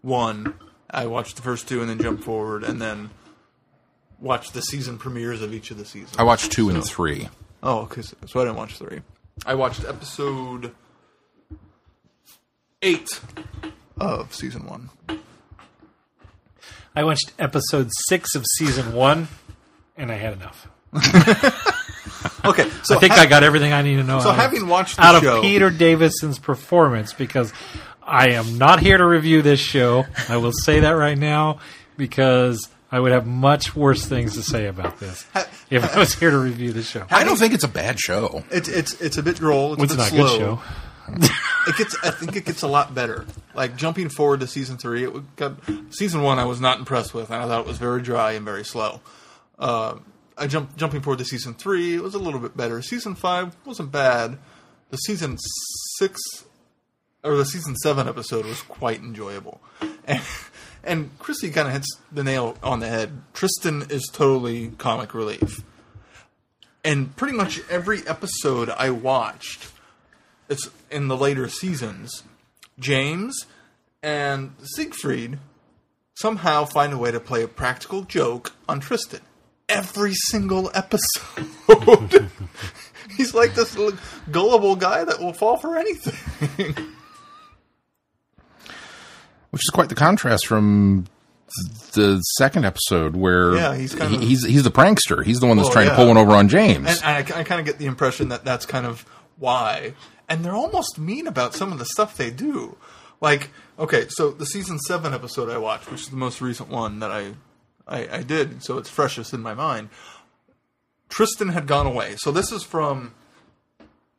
one. I watched the first two and then jumped forward and then watched the season premieres of each of the seasons. I watched two and three. Oh, okay. So so I didn't watch three. I watched episode eight of season one. I watched episode six of season one, and I had enough. Okay, so I think ha- I got everything I need to know. So out of- having watched the out of Peter Davison's performance, because I am not here to review this show. I will say that right now because I would have much worse things to say about this if I was here to review the show. I don't think it's a bad show. it's it's it's a bit droll. It's, It's a bit not a slow. good show. It gets. I think it gets a lot better. Like jumping forward to season three, it got season one. I was not impressed with, and I thought it was very dry and very slow. Uh, I jumped jumping forward to season three. It was a little bit better. Season five wasn't bad. The season six or the season seven episode was quite enjoyable, and and Chrissy kind of hits the nail on the head. Tristan is totally comic relief, and pretty much every episode I watched it's in the later seasons, James and Siegfried somehow find a way to play a practical joke on Tristan. Every single episode. He's like this gullible guy that will fall for anything. which is quite the contrast from the second episode where Yeah, he's kind of- he's he's the prankster. He's the one that's Well, trying yeah. to pull one over on James. And I, I kind of get the impression that that's kind of why. And they're almost mean about some of the stuff they do. Like, okay, so the season seven episode I watched, which is the most recent one that I, I, I did, so it's freshest in my mind. Tristan had gone away. So this is from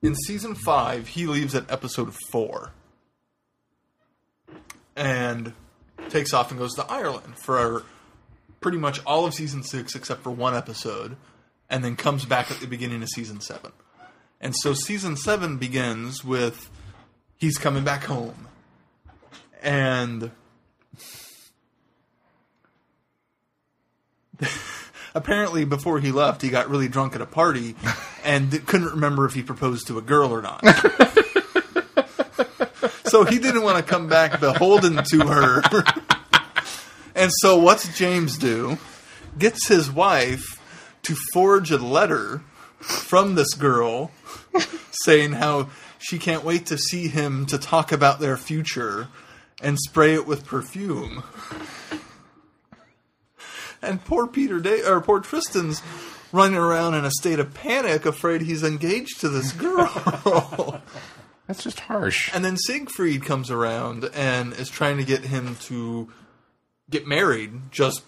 in season five. He leaves at episode four, and takes off and goes to Ireland for pretty much all of season six except for one episode, and then comes back at the beginning of season seven. And so season seven begins with he's coming back home. And apparently before he left, he got really drunk at a party and couldn't remember if he proposed to a girl or not. so he didn't want to come back beholden to her. and so what's James do? Gets his wife to forge a letter from this girl saying how she can't wait to see him to talk about their future and spray it with perfume. And poor Peter Day or poor Tristan's running around in a state of panic, afraid he's engaged to this girl. That's just harsh. and then Siegfried comes around and is trying to get him to get married just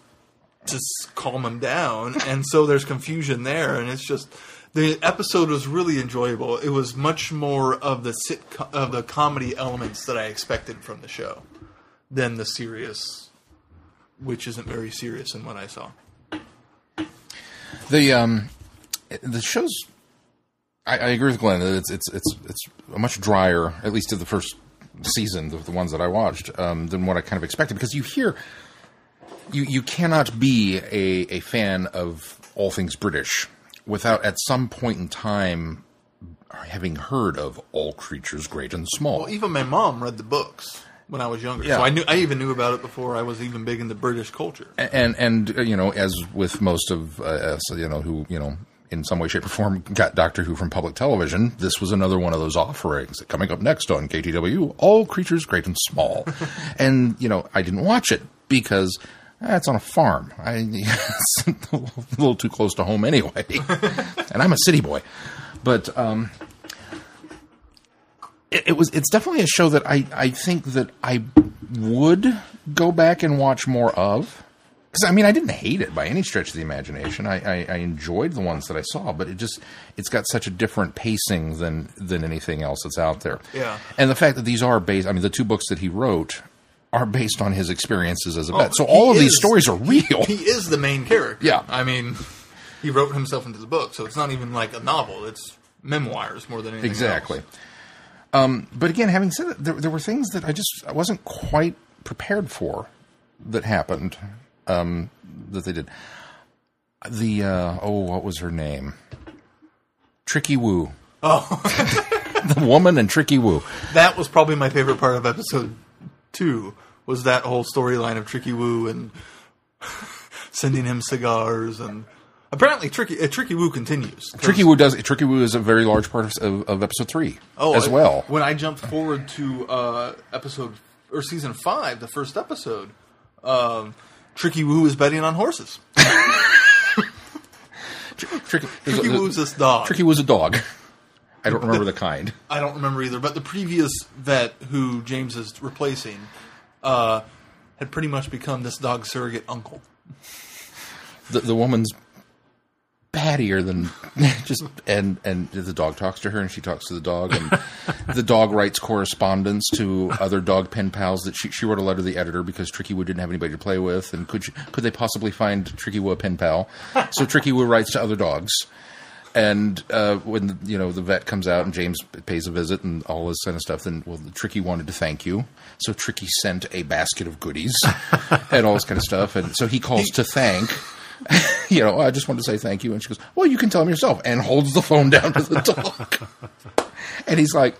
to calm him down. And so there's confusion there, and it's just the episode was really enjoyable. It was much more of the sit of the comedy elements that I expected from the show than the serious, which isn't very serious in what I saw. The um, the show's. I, I agree with Glenn. that It's it's it's it's much drier, at least to the first season, the, the ones that I watched, um, than what I kind of expected. Because you hear, you you cannot be a a fan of all things British without at some point in time having heard of all creatures great and small. Well, even my mom read the books when I was younger, Yeah. so I knew I even knew about it before I was even big into British culture. and and uh, you know, as with most of uh, us, you know, who you know, in some way, shape, or form, got Doctor Who from public television. This was another one of those offerings. Coming up next on KTW, all creatures great and small. and you know, I didn't watch it because. It's on a farm. I, it's a little too close to home anyway, and I'm a city boy. But um, it, it was. It's definitely a show that I I think that I would go back and watch more of. Because I mean, I didn't hate it by any stretch of the imagination. I, I, I enjoyed the ones that I saw, but it just it's got such a different pacing than than anything else that's out there. Yeah. and the fact that these are based. I mean, the two books that he wrote are based on his experiences as a vet. So all of these stories are real. He is the main character. Yeah. I mean, he wrote himself into the book, so it's not even like a novel. It's memoirs more than anything. Exactly. Um, but again, having said that, there, there were things that I just I wasn't quite prepared for that happened. Um, that they did. The uh, oh, what was her name? Tricky Woo. Oh, The woman and Tricky Woo. that was probably my favorite part of episode two. Was that whole storyline of Tricky Woo and sending him cigars and apparently Tricky uh, Tricky Woo continues. Tricky Woo does. Tricky Woo is a very large part of, of, episode three Oh, as I- well. When I jumped forward to uh, episode or season five, the first episode, um, Tricky Woo is betting on horses. Tricky, a- Tricky Woo's this dog. Tricky Woo's a dog. I don't remember the kind. I don't remember either, but the previous vet who James is replacing uh, had pretty much become this dog surrogate uncle. the, the woman's battier than just and and the dog talks to her and she talks to the dog and the dog writes correspondence to other dog pen pals that she, she wrote a letter to the editor because Tricky Woo didn't have anybody to play with and could you, could they possibly find Tricky Woo a pen pal so Tricky Woo writes to other dogs and uh, when you know the vet comes out and James pays a visit and all this kind of stuff, then well, Tricky wanted to thank you, so Tricky sent a basket of goodies and all this kind of stuff, and so he calls to thank. you know, I just wanted to say thank you, and she goes, "Well, you can tell him yourself," and holds the phone down to the dog, and he's like,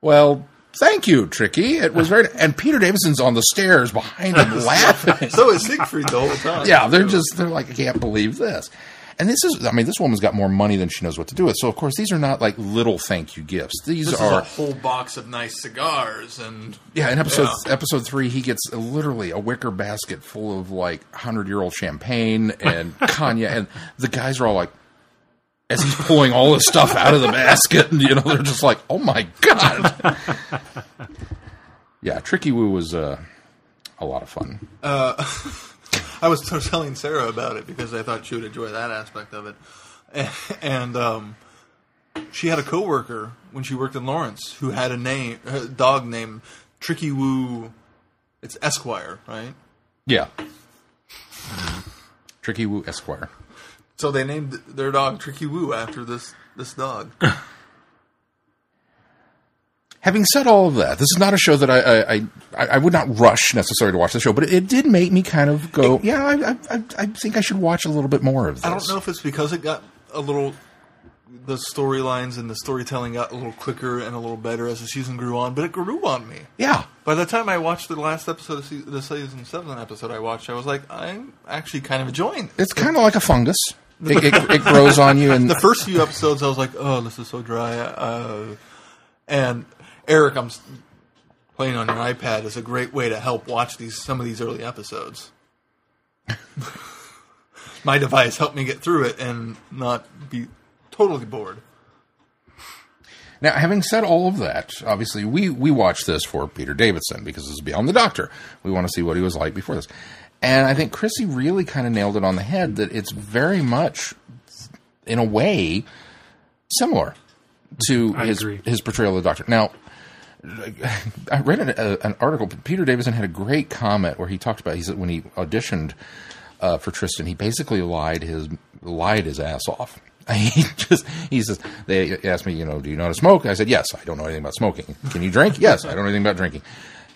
"Well." Thank you, Tricky. It was very. And Peter Davison's on the stairs behind him, laughing. So is Siegfried the whole time. Yeah, they're just they're like, I can't believe this. And this is, I mean, this woman's got more money than she knows what to do with. So of course, these are not like little thank you gifts. These This is are a whole box of nice cigars and yeah. In episode Yeah. episode three, he gets a, literally a wicker basket full of like hundred year old champagne and cognac, and the guys are all like. As he's pulling all this stuff out of the basket, and you know they're just like, "Oh my god!" yeah, Tricky Woo was uh, a lot of fun. I was telling Sarah about it because I thought she would enjoy that aspect of it. And um, she had a coworker when she worked in Lawrence who had a name, a dog named Tricky Woo. It's Esquire, right? Yeah, Tricky Woo Esquire. So they named their dog Tricky Woo after this this dog. Having said all of that, this is not a show that I I, I, I would not rush necessarily to watch the show, but it, it did make me kind of go, yeah, I, I, I- think I should watch a little bit more of this. I don't know if it's because it got a little. The storylines and the storytelling got a little quicker and a little better as the season grew on, but it grew on me. Yeah, By the time I watched the last episode of se- the season seven episode I watched, I was like, I'm actually kind of enjoying it. it's kind of like a fungus. It, it, it grows on you, and The first few episodes, I was like, oh, this is so dry. Uh, and Eric, I'm playing on your iPad is a great way to help watch these some of these early episodes. My device helped me get through it and not be totally bored. Now, having said all of that, obviously we we watched this for Peter Davison because this is Beyond the Doctor. We want to see what he was like before this, and I think Chrissy really kind of nailed it on the head that it's very much, in a way, similar to I his agree. his portrayal of the Doctor. Now, I read an, an article. Peter Davison had a great comment where he talked about he said when he auditioned uh, for Tristan, he basically lied his lied his ass off. He just he says they asked me, you know, do you know how to smoke? I said yes. I don't know anything about smoking. Can you drink? Yes. I don't know anything about drinking.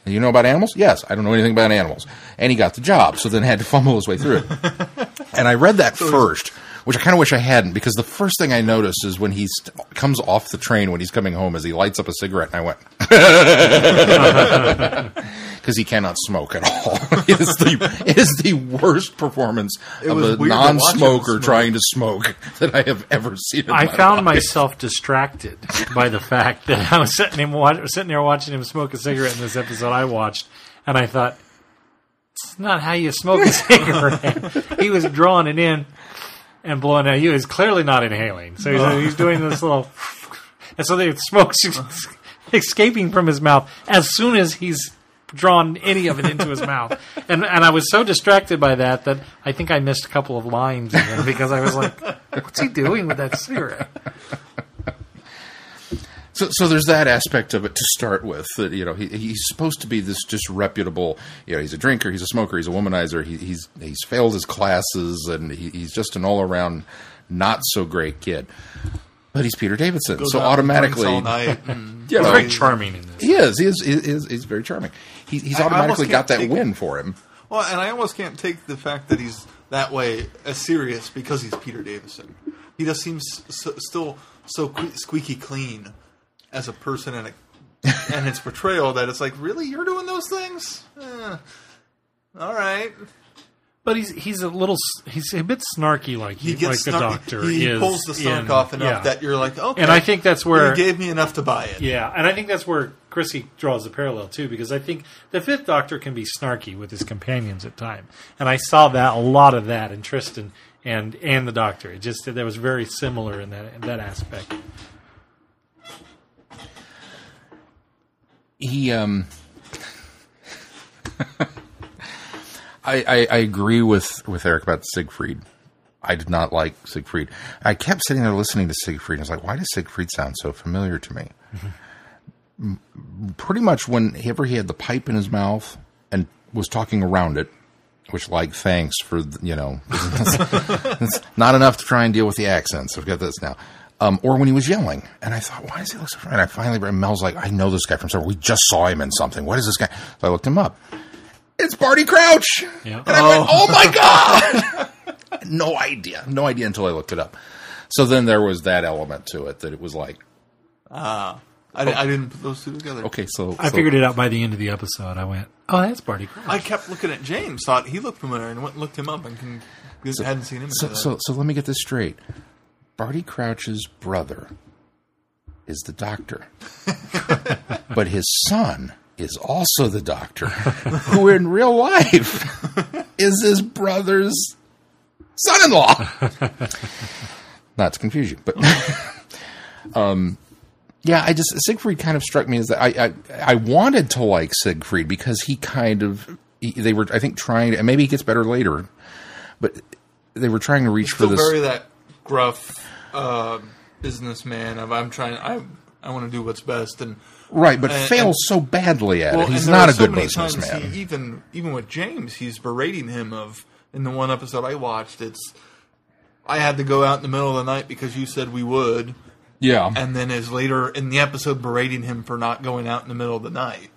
Do you know about animals? Yes. I don't know anything about animals. And he got the job, so then had to fumble his way through it. and I read that first, which I kind of wish I hadn't, because the first thing I noticed is when he st- comes off the train when he's coming home, as he lights up a cigarette, and I went, because he cannot smoke at all. it, is the, it is the worst performance of a weird to watch him non-smoker smoke. trying to smoke that I have ever seen. In I my found life. myself distracted by the fact that I was sitting him wa- sitting there watching him smoke a cigarette in this episode I watched, and I thought, "It's not how you smoke a cigarette." he was drawing it in and blowing at you is clearly not inhaling, so he's, oh. he's doing this little, and so the smoke's escaping from his mouth as soon as he's drawn any of it into his mouth. And and I was so distracted by that that I think I missed a couple of lines because I was like, "What's he doing with that cigarette?" So, so there's that aspect of it to start with. That you know, he, he's supposed to be this disreputable. You know, he's a drinker, he's a smoker, he's a womanizer. He, he's he's failed his classes, and he, he's just an all around not so great kid. But he's Peter Davison, Goes so out and drinks automatically, all night. and- you know, very charming in this. he is. He is. He is. He's very charming. He, he's I- I almost automatically got that win for him. Well, and I almost can't take the fact that he's that way as serious because he's Peter Davison. He just seems so, still so squeaky clean as a person and a, and his portrayal that it's like, really, you're doing those things? Eh, all right. But he's he's a little he's a bit snarky like He like the snarky- doctor He is pulls the snark in- off enough yeah. that you're like, okay. And I think that's where- you gave me enough to buy it. yeah, and I think that's where Chrissy draws the parallel too, because I think the Fifth Doctor can be snarky with his companions at time, and I saw that a lot of that in Tristan and and the Doctor. It just that was very similar in that in that aspect. He um I, I I agree with with Eric about Siegfried. I did not like Siegfried. I kept sitting there listening to Siegfried. and I was like, why does Siegfried sound so familiar to me? M- Pretty much whenever he had the pipe in his mouth and was talking around it, which, like, thanks for you know, it's not enough to try and deal with the accents. I've got this now. Um, or when he was yelling, and I thought, why does he look so familiar? And I finally, and Mel's like, I know this guy from somewhere. We just saw him in something. What is this guy? So I looked him up. It's Barty Crouch. Yeah. And I went, oh my god! no idea, no idea until I looked it up. So then there was that element to it that it was like, Ah. I, di- I didn't put those two together. okay, so I so- figured it out by the end of the episode. I went, "Oh, that's Barty Crouch." I kept looking at James, thought he looked familiar, and went and looked him up, and can, hadn't seen him. So, so, so let me get this straight. Barty Crouch's brother is the doctor, but his son is also the doctor, who in real life is his brother's son-in-law. Not to confuse you, but um, yeah, I just Siegfried kind of struck me as that I I, I wanted to like Siegfried because he kind of he, they were I think trying and maybe he gets better later, but they were trying to reach for this. that gruff uh, businessman of I'm trying I I want to do what's best and Right, but and- fails and- so badly at it. He's not a so good businessman. Even even with James, he's berating him of in the one episode I watched. It's I had to go out in the middle of the night because you said we would, Yeah. and then is later in the episode berating him for not going out in the middle of the night.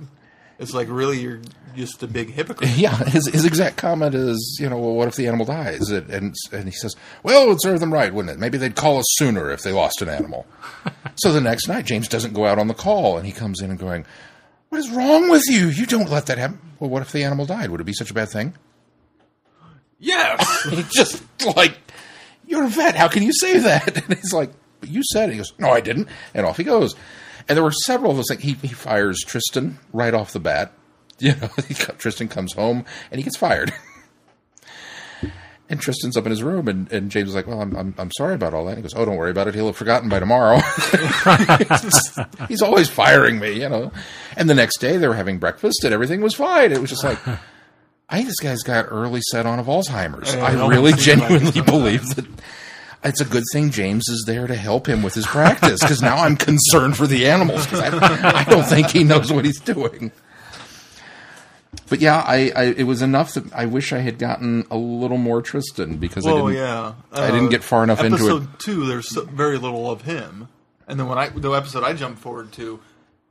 It's like really you're just a big hypocrite. Yeah, his his exact comment is, you know, well, what if the animal dies? And and, and he says, well, it would serve them right, wouldn't it? Maybe they'd call us sooner if they lost an animal. so the next night, James doesn't go out on the call, and he comes in and going, "What is wrong with you? You don't let that happen." Well, what if the animal died? Would it be such a bad thing? Yes. He just like, you're a vet. How can you say that? And he's like, but you said it. He goes, no, I didn't. And off he goes. And there were several of those Like He, he fires Tristan right off the bat. You know, he, Tristan comes home and he gets fired. and Tristan's up in his room, and, and James is like, well, I'm, I'm, I'm sorry about all that. He goes, oh, don't worry about it. He'll have forgotten by tomorrow. He's always firing me, you know. And the next day they were having breakfast and everything was fine. It was just like, I think this guy's got early set on of Alzheimer's. Yeah, I really like genuinely believe that it's a good thing James is there to help him with his practice because now I'm concerned for the animals because I, I don't think he knows what he's doing. But yeah, I, I it was enough that I wish I had gotten a little more Tristan because I didn't. yeah. I didn't uh, get far enough into it. Episode two, there's so, very little of him, and then when I the episode I jumped forward to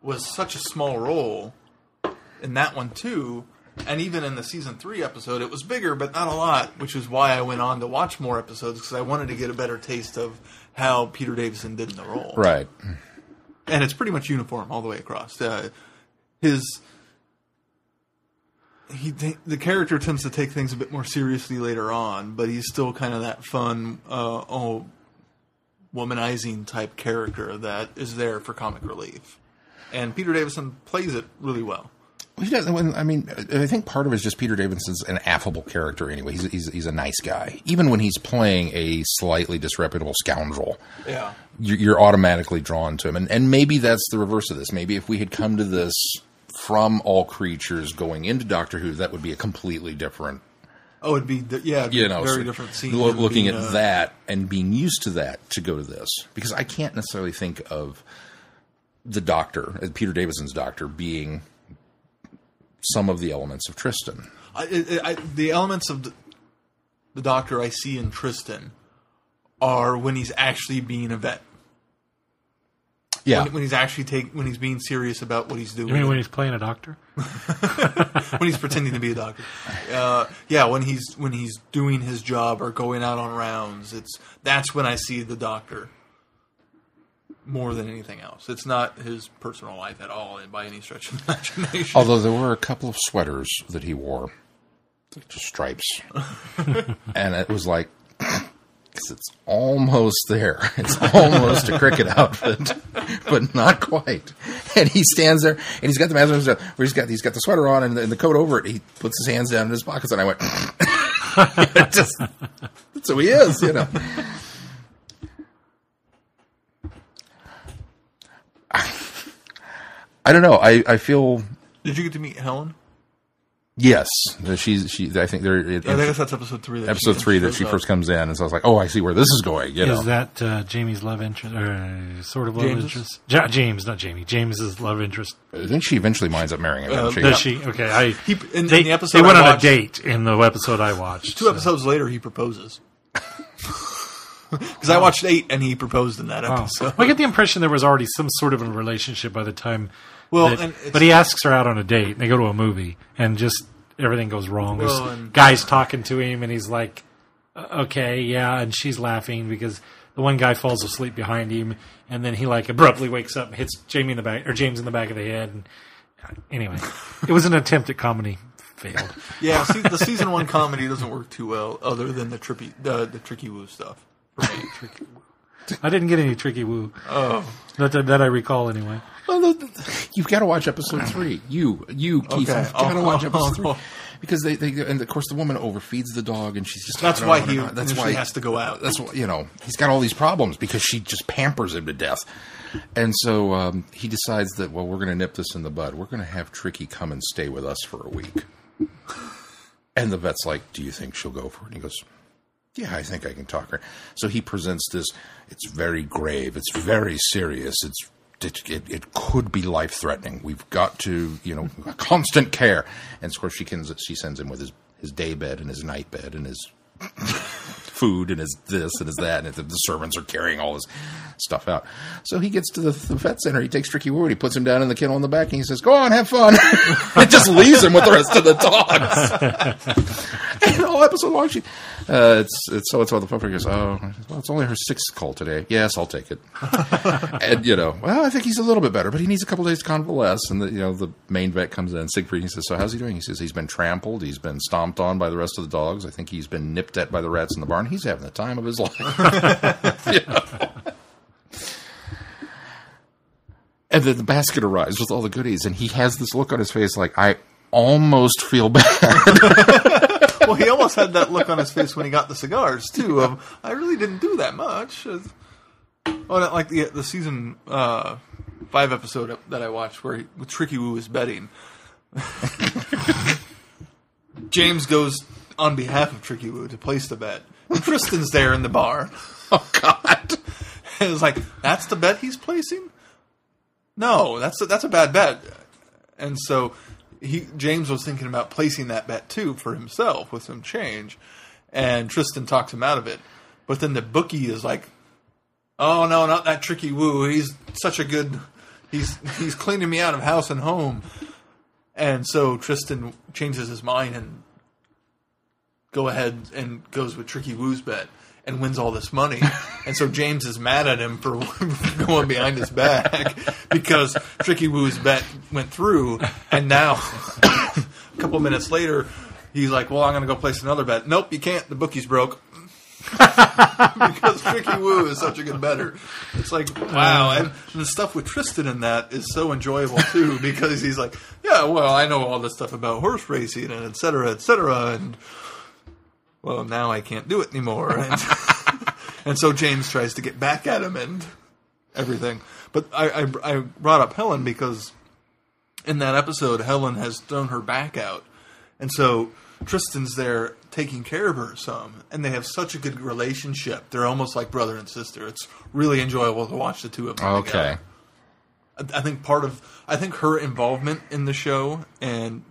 was such a small role in that one too, and even in the season three episode, it was bigger, but not a lot, which is why I went on to watch more episodes because I wanted to get a better taste of how Peter Davison did in the role. Right. and it's pretty much uniform all the way across. Uh, his he the character tends to take things a bit more seriously later on, but he's still kind of that fun, uh, oh, womanizing type character that is there for comic relief. And Peter Davison plays it really well. He does. When, I mean, I think part of it is just Peter Davison's an affable character. Anyway, he's, he's he's a nice guy. Even when he's playing a slightly disreputable scoundrel, Yeah. you're, you're automatically drawn to him. And and maybe that's the reverse of this. Maybe if we had come to this from all creatures going into Doctor Who, that would be a completely different. Oh, it'd be yeah, it'd be You know, very so different scene. lo- looking be, at uh, that and being used to that to go to this because I can't necessarily think of the Doctor, uh, Peter Davison's Doctor, being some of the elements of Tristan. I, I, I, the elements of the, the Doctor I see in Tristan are when he's actually being a vet. Yeah, when, when he's actually take when he's being serious about what he's doing. You mean when he's playing a doctor? when he's pretending to be a doctor. Uh, yeah, when he's when he's doing his job or going out on rounds, it's that's when I see the doctor more than anything else. It's not his personal life at all, by any stretch of the imagination. Although there were a couple of sweaters that he wore, just stripes, and it was like, because it's almost there. It's almost a cricket outfit, but not quite. And he stands there, and he's got the mask on, where he's got he's got the sweater on and the, and the coat over it. He puts his hands down in his pockets, and I went, just, that's who he is, you know. I don't know. I, I feel Did you get to meet Helen? Yes, she's she. I think they're it, I think that's episode three. That episode she, three that she shows first up. comes in, and so I was like, oh, I see where this is going. You know, Is that uh, Jamie's love interest, or sort of love James's? interest? Ja- James, not Jamie. James's love interest. I think she eventually winds up marrying him. Uh, doesn't she? Does she? Okay, I. He- in- in the episode they went I on a date in the episode I watched. Two so- episodes later, he proposes. Because I watched eight, and he proposed in that Wow. episode. Well, I get the impression there was already some sort of a relationship by the time. Well, that- and but he asks her out on a date. And they go to a movie, and just everything goes wrong. Well, and- guys talking to him, and he's like, "Uh, "Okay, yeah," and she's laughing because the one guy falls asleep behind him, and then he like abruptly wakes up and hits Jamie in the back or James in the back of the head. And anyway, it was an attempt at comedy, failed. Yeah, see, the season one comedy doesn't work too well, other than the trippy, the, the tricky woo stuff. For me. I didn't get any tricky woo. Oh, that, that I recall anyway. The- you've got to watch episode three. You, you, Keith, Okay. you've got to Oh, watch episode three because they, they, and of course, the woman overfeeds the dog, and she's just That's why he. That's why has to go out. That's why you know he's got all these problems because she just pampers him to death, and so um, he decides that well, we're going to nip this in the bud. We're going to have Tricky come and stay with us for a week. And the vet's like, "Do you think she'll go for it?" And he goes, "Yeah, I think I can talk her." So he presents this. It's very grave. It's very serious. It's it, it, it could be life threatening. We've got to, you know, constant care. And of course, she can she sends him with his his day bed and his night bed and his food and his this and his that, and the, the servants are carrying all his stuff out. So he gets to the, the vet center. He takes Tricky Woo and he puts him down in the kennel in the back, and he says, "Go on, have fun." it just leaves him with the rest of the dogs. all episode long, she, uh, it's it's so and so. The puppy goes, "Oh, well, it's only her sixth call today. Yes, I'll take it." and you know, well, I think he's a little bit better, but he needs a couple days to convalesce. And the, you know, the main vet comes in, Siegfried. He says, "So how's he doing?" He says, "He's been trampled. He's been stomped on by the rest of the dogs. I think he's been nipped at by the rats in the barn. He's having the time of his life." You know? And then the basket arrives with all the goodies, and he has this look on his face like, "I almost feel bad." Well, he almost had that look on his face when he got the cigars too. Of I really didn't do that much. Oh, not like the the season uh, five episode that I watched where he, Tricky Woo is betting. James goes on behalf of Tricky Woo to place the bet. And Tristan's there in the bar. oh God! And it's like that's the bet he's placing. No, that's a, that's a bad bet. And so he James was thinking about placing that bet too for himself with some change, and Tristan talks him out of it. But then the bookie is like, "Oh no, not that tricky woo. He's such a good. He's he's cleaning me out of house and home." And so Tristan changes his mind and go ahead and goes with Tricky Woo's bet and wins all this money. and so James is mad at him for going behind his back because Tricky Woo's bet went through. And now, a couple minutes later, he's like, Well, I'm going to go place another bet. Nope, you can't. The bookie's broke. because Tricky Woo is such a good better. It's like wow, and the stuff with Tristan in that is so enjoyable too because he's like, yeah, well, I know all this stuff about horse racing and et cetera, et cetera, and well, now I can't do it anymore, and, and so James tries to get back at him and everything. But I, I, I brought up Helen because in that episode, Helen has thrown her back out, and so Tristan's there taking care of her some, and they have such a good relationship. They're almost like brother and sister. It's really enjoyable to watch the two of them. Okay. together. I I think part of I think her involvement in the show and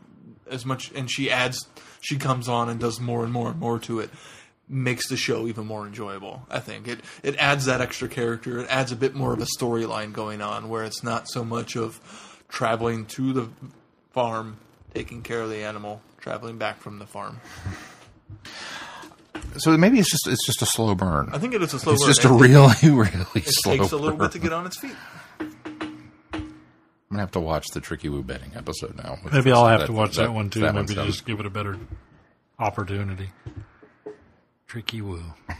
as much and she adds she comes on and does more and more and more to it makes the show even more enjoyable. I think it it adds that extra character. It adds a bit more of a storyline going on where it's not so much of traveling to the farm, taking care of the animal, traveling back from the farm. So maybe it's just it's just a slow burn. I think it is a slow. It's burn. just a really really It slow. takes a little burn. bit to get on its feet. I'm gonna have to watch the Tricky Woo betting episode now. Maybe I'll have That- to watch that, one too. that Maybe one's done. just give it a better opportunity. Tricky Woo.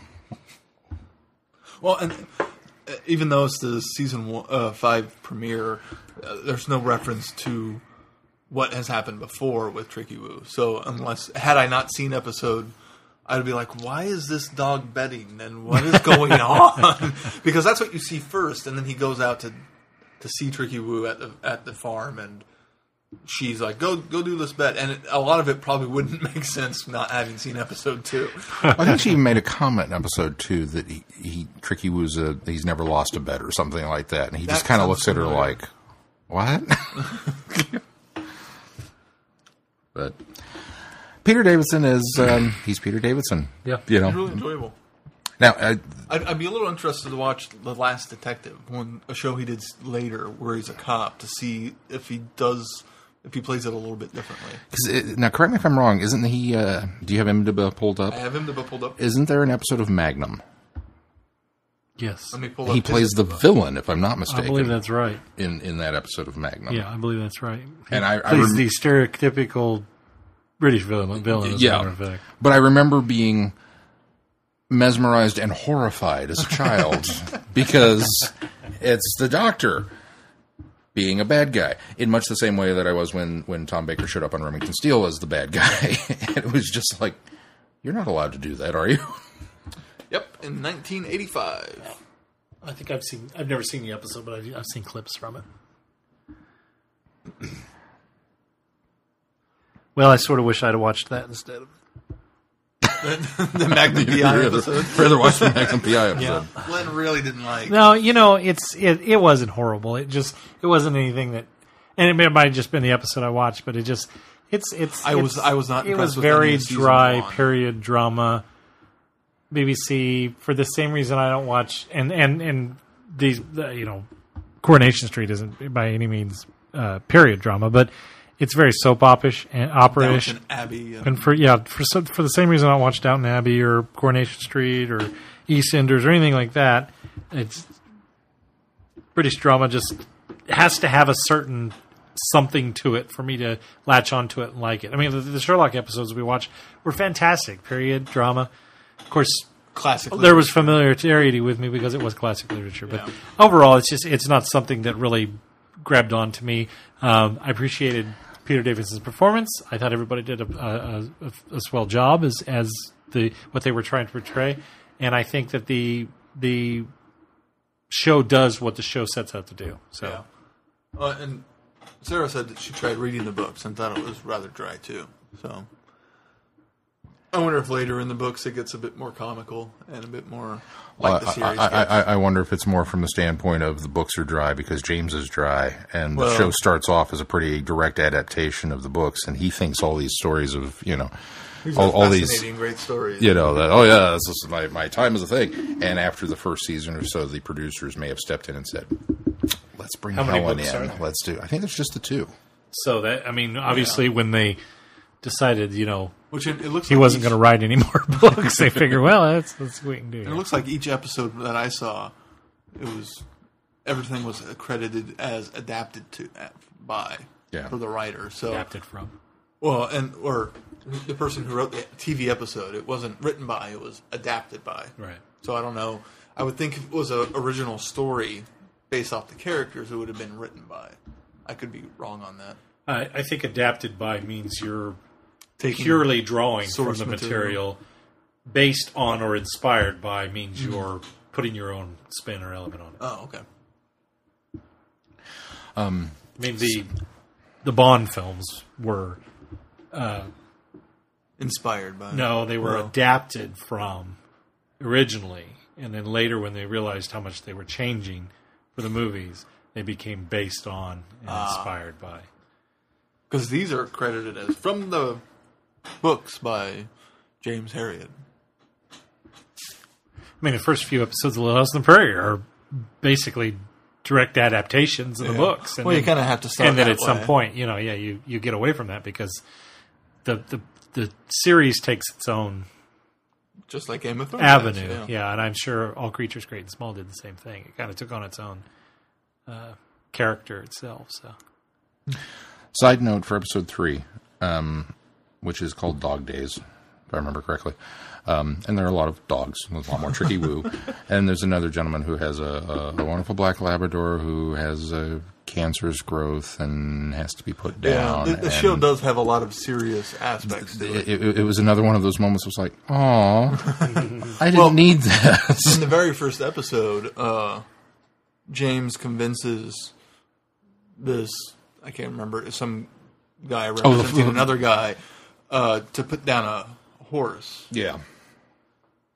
Well, and uh, even though it's the season one, uh, five premiere, uh, there's no reference to what has happened before with Tricky Woo. So unless had I not seen episode, I'd be like, why is this dog betting and what is going on? because that's what you see first, and then he goes out to to see Tricky Woo at the at the farm and. She's like, go go do this bet, and it, a lot of it probably wouldn't make sense not having seen episode two. I think she even made a comment in episode two that he, he Tricky Woo's a he's never lost a bet or something like that, and he just kind of sounds looks at her like, "What?" but Peter Davison is um, he's Peter Davison. Yeah. you know. It's really enjoyable. Now, I, I'd, I'd be a little interested to watch The Last Detective, one a show he did later where he's a cop, to see if he does if he plays it a little bit differently. 'cause it, now correct me if I'm wrong. Isn't he? Uh, do you have him to pulled up? I have him pulled up. Isn't there an episode of Magnum? Yes. Let me pull. He his- plays the villain, if I'm not mistaken. I believe that's right. in in that episode of Magnum. Yeah, I believe that's right. He And I- I plays rem- the stereotypical British villain, villain as a Yeah. matter of fact. But I remember being mesmerized and horrified as a child because it's the doctor being a bad guy in much the same way that I was when when Tom Baker showed up on Remington Steele as the bad guy. and it was just like, you're not allowed to do that, are you? Yep, in 1985. I think I've seen. I've never seen the episode, but I've, I've seen clips from it. well, I sort of wish I'd have watched that instead of. The Magnum PI episode. rather watch the Magnum PI episode. Glenn really didn't like. No, you know, it's it. It wasn't horrible. It just it wasn't anything that, and it may- might have just been the episode I watched, but it just it's it's. I was- I was not It was with very dry one. period drama. BBC for the same reason I don't watch and and and these uh, you know Coronation Street isn't by any means uh, period drama, but it's very soap operish and opera-ish. Downton Abbey. And, And for yeah, for for the same reason I don't watch Downton Abbey or Coronation Street or EastEnders or anything like that, it's British drama just has to have a certain something to it for me to latch onto it and like it. I mean, the, the Sherlock episodes we watched were fantastic. Period drama. Of course, classic. there was familiarity with me because it was classic literature. But Yeah. overall, it's just it's not something that really grabbed on to me. Um, I appreciated Peter Davison's performance. I thought everybody did a, a, a, a swell job as as the what they were trying to portray, and I think that the the show does what the show sets out to do. So. Yeah. Uh, and Sarah said that she tried reading the books and thought it was rather dry too. So I wonder if later in the books it gets a bit more comical and a bit more like the I, series. I, gets. I, I wonder if it's more from the standpoint of the books are dry because James is dry, and the show starts off as a pretty direct adaptation of the books, and he thinks all these stories of you know These all, all these great stories. you know that oh yeah this is my my time is a thing. And after the first season or so, the producers may have stepped in and said, "Let's bring How many Helen books are in. there? Let's do." I think there's just the two. So that I mean, obviously, when they decided, you know, Which it, it looks he like wasn't each- going to write any more books, they figure, well, that's that's what we can do. It looks like each episode that I saw, it was everything was accredited as adapted to uh, by Yeah. for the writer. So adapted from. well, and or the person who wrote the TV episode, it wasn't written by, it was adapted by. Right. So I don't know. I would think if it was an original story based off the characters, it would have been written by. I could be wrong on that. I, I think adapted by means you're Taking purely drawing from the material. material. based on or inspired by means you're putting your own spin or element on it. Oh, okay. Um, I mean the the Bond films were uh, Inspired by. no, they were Well, adapted from originally, and then later when they realized how much they were changing for the movies, they became based on and ah. inspired by. Because these are credited as from the books by James Herriot. I mean, the first few episodes of Little House on the Prairie are basically direct adaptations of the Yeah. books. And Well, you then- kinda have to start And then that at some point, you know, yeah, you, you get away from that because the, the the series takes its own Just like Game of Thrones. avenue. does, Yeah. and I'm sure All Creatures Great and Small did the same thing. It kind of took on its own uh, character itself. So Side note for episode three, um, which is called Dog Days, if I remember correctly. Um, and there are a lot of dogs. There's a lot more tricky woo. And there's another gentleman who has a, a, a wonderful black Labrador who has a cancerous growth and has to be put Yeah, down. the, the show does have a lot of serious aspects to it. It, it, it was another one of those moments. It was like, oh, I didn't Well- need this. In the very first episode, uh, James convinces this I can't remember some guy representing the- another guy uh, to put down a horse. Yeah.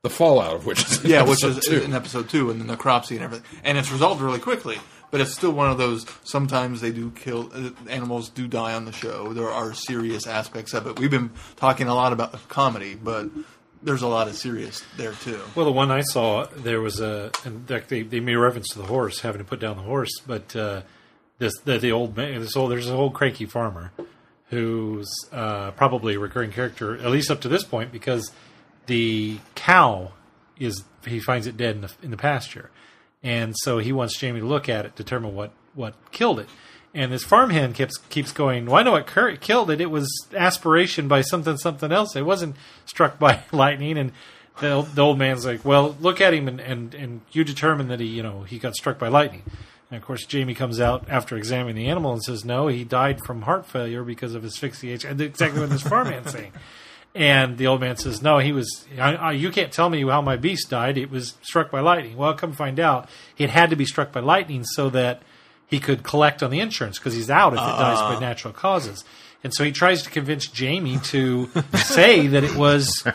The fallout of which is in Yeah, which is two. in episode two, and the necropsy and everything, and it's resolved really quickly. But it's still one of those. Sometimes they do kill uh, animals. Do die on the show. There are serious aspects of it. We've been talking a lot about comedy, but there's a lot of serious there too. Well, the one I saw, there was a, in fact, they, they made reference to the horse, having to put down the horse, but uh, this the, the old man, this old, there's an old cranky farmer who's uh, probably a recurring character, at least up to this point, because the cow is he finds it dead in the in the pasture, and so he wants Jamie to look at it, determine what what killed it. And this farmhand keeps keeps going. Well, I know what killed it. It was aspiration by something something else. It wasn't struck by lightning. And the the old man's like, "Well, look at him, and, and and you determine that he you know he got struck by lightning." And of course, Jamie comes out after examining the animal and says, "No, he died from heart failure because of asphyxiation." And exactly what this farmhand's saying. And the old man says, "No, he was. I, I, you can't tell me how my beast died. It was struck by lightning." Well, come find out, it had to be struck by lightning so that he could collect on the insurance because he's out if it dies by uh-uh. natural causes. And so he tries to convince Jamie to say that it was,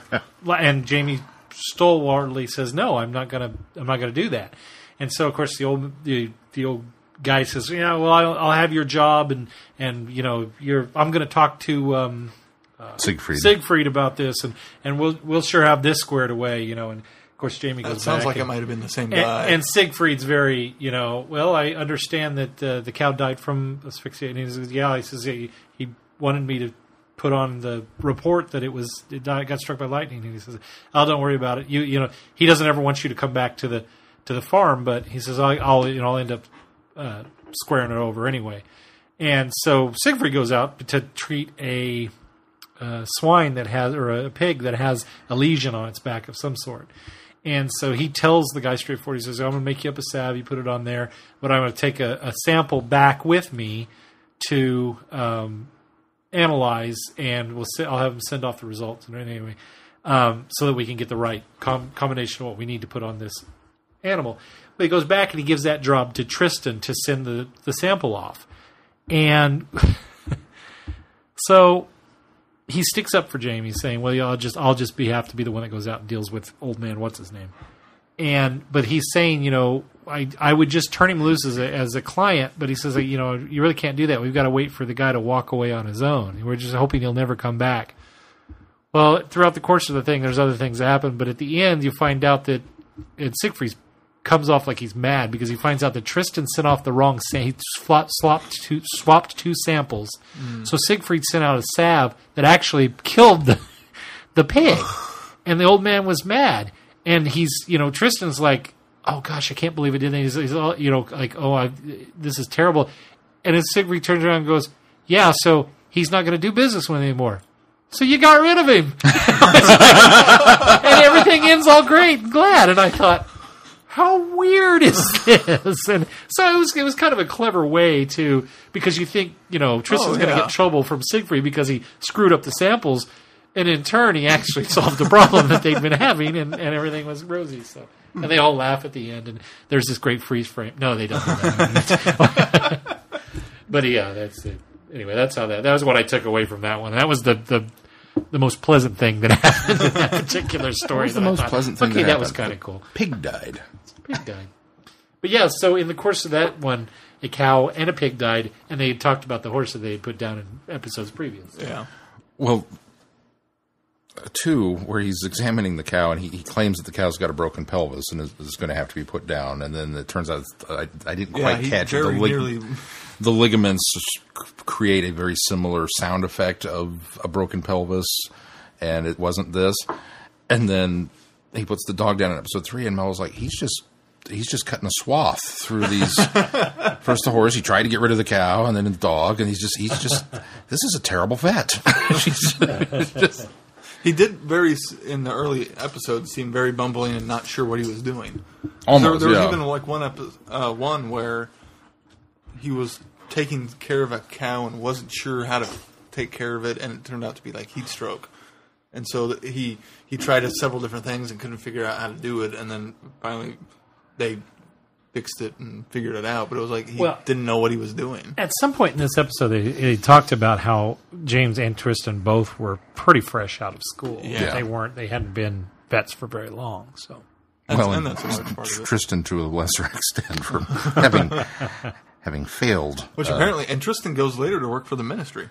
and Jamie stalwartly says, "No, I'm not gonna. I'm not gonna do that." And so, of course, the old the the old guy says, "Yeah, well, I'll, I'll have your job, and and you know, you're. I'm going to talk to." Um, Siegfried. Siegfried about this, and and we'll we'll sure have this squared away, you know. And of course, Jamie goes That sounds back like it might have been the same guy. and Siegfried's very, you know, well, I understand that uh, the cow died from asphyxiation. And he says, yeah, he says he, he wanted me to put on the report that it was it died, got struck by lightning. And he says, "Oh, don't worry about it. You, you know, he doesn't ever want you to come back to the to the farm, but he says, I'll, I'll you know, I'll end up uh, squaring it over anyway. And so Siegfried goes out to treat a swine that has, or a pig that has a lesion on its back of some sort. And so he tells the guy straightforward, he says, I'm going to make you up a salve, you put it on there, but I'm going to take a, a sample back with me to um, analyze, and we'll se- I'll have him send off the results. And anyway, um, so that we can get the right com- combination of what we need to put on this animal. But he goes back and he gives that job to Tristan to send the, the sample off. And so he sticks up for Jamie, saying, "Well, I'll just I'll just be have to be the one that goes out and deals with old man. What's his name?" And but he's saying, you know, I I would just turn him loose as a as a client, but he says, you know, you really can't do that. We've got to wait for the guy to walk away on his own. We're just hoping he'll never come back. Well, throughout the course of the thing, there's other things that happen, but at the end, you find out that and Siegfried comes off like he's mad because he finds out that Tristan sent off the wrong. Sa- he swapped swapped two, swapped two samples, mm. so Siegfried sent out a salve that actually killed the the pig, and the old man was mad. And he's you know Tristan's like, oh gosh, I can't believe it did. that." He's, he's all you know like, oh, I, this is terrible. And then Siegfried turns around and goes, yeah, so he's not going to do business with him anymore. So you got rid of him. and everything ends all great and glad. And I thought, how weird is this? And so it was it was kind of a clever way to because you think you know Tristan's Oh, going to yeah. get trouble from Siegfried because he screwed up the samples, and in turn he actually solved the problem that they'd been having, and, and everything was rosy. So and they all laugh at the end, and there's this great freeze frame. No, they don't. Do but yeah, that's it. Anyway, that's how that that was what I took away from that one. That was the the. The most pleasant thing that happened in that particular story. was the I most thought, pleasant thing Okay, that that was kind of cool. Pig died. Pig died. But yeah, so in the course of that one, a cow and a pig died, and they had talked about the horse that they had put down in episodes previous. yeah. Well, two where he's examining the cow and he, he claims that the cow's got a broken pelvis and is, is going to have to be put down. And then it turns out I, I didn't quite he catch it. very The, lig- nearly. the ligaments c- create a very similar sound effect of a broken pelvis, and it wasn't this. And then he puts the dog down in episode three, and Mel's like, he's just. He's just cutting a swath through these. First the horse, he tried to get rid of the cow, and then the dog, and he's just, he's just. This is a terrible vet. Just, He did very in the early episodes seem very bumbling and not sure what he was doing. Almost, there, there was even like one epi- uh, one where he was taking care of a cow and wasn't sure how to take care of it, and it turned out to be like heat stroke. And so he he tried several different things and couldn't figure out how to do it, and then finally they fixed it and figured it out. But it was like he Well- didn't know what he was doing. At some point in this episode, they, they talked about how James and Tristan both were pretty fresh out of school. Yeah. They weren't. They hadn't been vets for very long. So That's, well, and and that's a part of it. Tristan to a lesser extent from having having failed Which uh, apparently, and Tristan goes later to work for the ministry.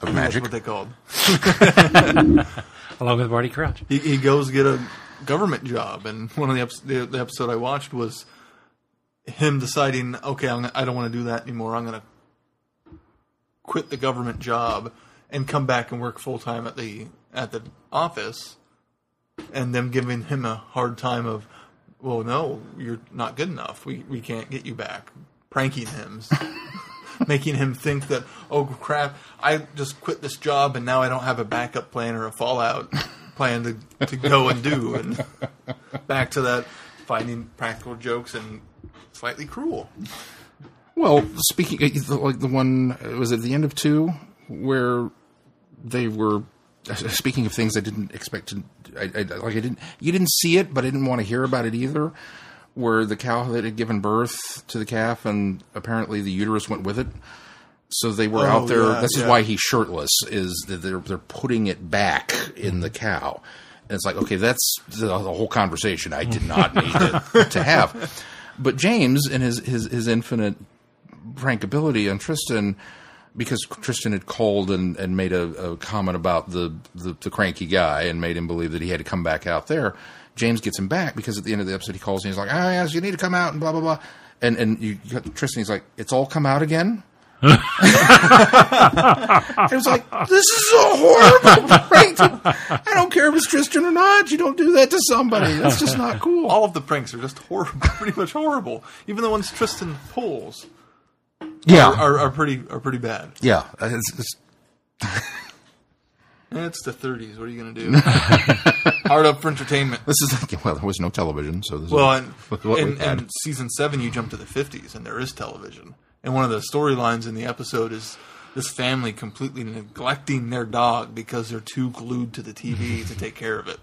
of That's magic. what they called. along with Barty Crouch. he, he goes get a government job, and one of the, the, episode I watched was him deciding, okay, I'm, I don't want to do that anymore. I'm going to quit the government job and come back and work full time at the at the office, and them giving him a hard time of, well, no, you're not good enough. We we can't get you back. Pranking him. Making him think that, oh crap, I just quit this job and now I don't have a backup plan or a fallout plan to, to go and do. And back to that finding practical jokes and slightly cruel. Well, speaking uh, like the one uh, was at the end of two where they were uh, speaking of things I didn't expect to. I, I like I didn't. You didn't see it, but I didn't want to hear about it either. Where the cow that had given birth to the calf, and apparently the uterus went with it. So they were Oh, out there. yeah, this is why he's shirtless. Is that they're they're putting it back in the cow, and it's like okay, that's the, the whole conversation. I did not need to, to have. But James, in his his his infinite prankability on Tristan because Tristan had called and, and made a, a comment about the, the the cranky guy and made him believe that he had to come back out there. James gets him back because at the end of the episode he calls and he's like, "Ah, yes, you need to come out and blah blah blah." And and you you got Tristan, he's like, "It's all come out again." it was like, this is a horrible prank. I don't care if it's Tristan or not. You don't do that to somebody. That's just not cool. All of the pranks are just horrible, pretty much horrible. Even the ones Tristan pulls yeah, are, are, are pretty are pretty bad. yeah. It's, it's, Eh, It's the 30s. What are you going to do? Hard up for entertainment. this is like, well, there was no television, so this Well, is and what we in, had. in season seven, you jump to the 50s, and there is television. And one of the storylines in the episode is this family completely neglecting their dog because they're too glued to the TV to take care of it.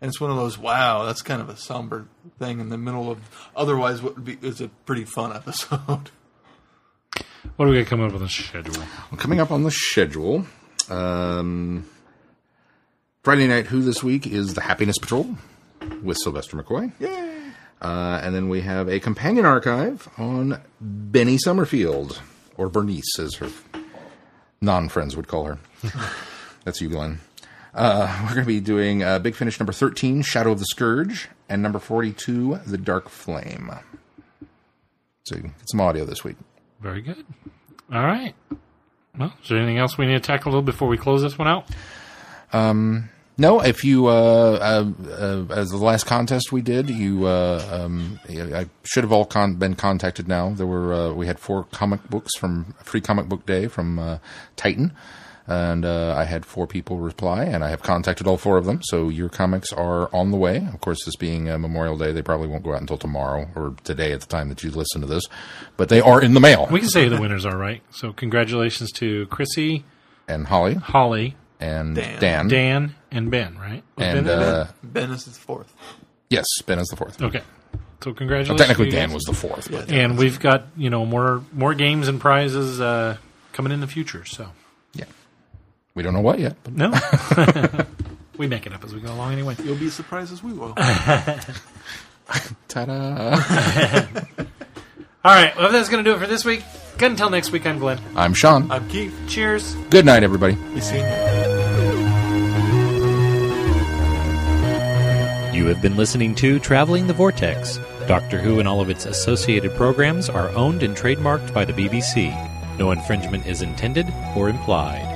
And it's one of those, wow, that's kind of a somber thing in the middle of otherwise what would be is a pretty fun episode. What do we got coming up with on the schedule? Coming up on the schedule, um, Friday night Who this week is the Happiness Patrol with Sylvester McCoy. Yay! Uh, and then we have a companion archive on Benny Summerfield, or Bernice, as her non friends would call her. That's you, Glenn. Uh, we're going to be doing uh, Big Finish number 13, Shadow of the Scourge, and number 42, The Dark Flame. So you can get some audio this week. Very good. All right. Well, is there anything else we need to tackle a little before we close this one out? No, if you, uh, uh, uh, as the last contest we did, you, uh, um, I should have all con- been contacted now. There were, uh, we had four comic books from Free Comic Book Day from uh, Titan, and uh, I had four people reply, and I have contacted all four of them. So your comics are on the way. Of course, this being uh, Memorial Day, they probably won't go out until tomorrow or today at the time that you listen to this, but they are in the mail. We can say the winners are, right? So, congratulations to Chrissy, And Holly Holly, and Dan. Dan, Dan, and Ben, right? Was and Ben in uh, Ben is the fourth. yes, Ben is the fourth. okay. So, congratulations. Technically, Dan was the fourth. But And we've got you know more more games and prizes uh, coming in the future. So yeah, we don't know what yet. But no, we make it up as we go along anyway. You'll be as surprised as we will. ta-da! All right, well, that's going to do it for this week. Good until next week. I'm Glenn. I'm Sean. I'm Keith. Cheers. Good night, everybody. We see you. You have been listening to Traveling the Vortex. Doctor Who and all of its associated programs are owned and trademarked by the BBC. No infringement is intended or implied.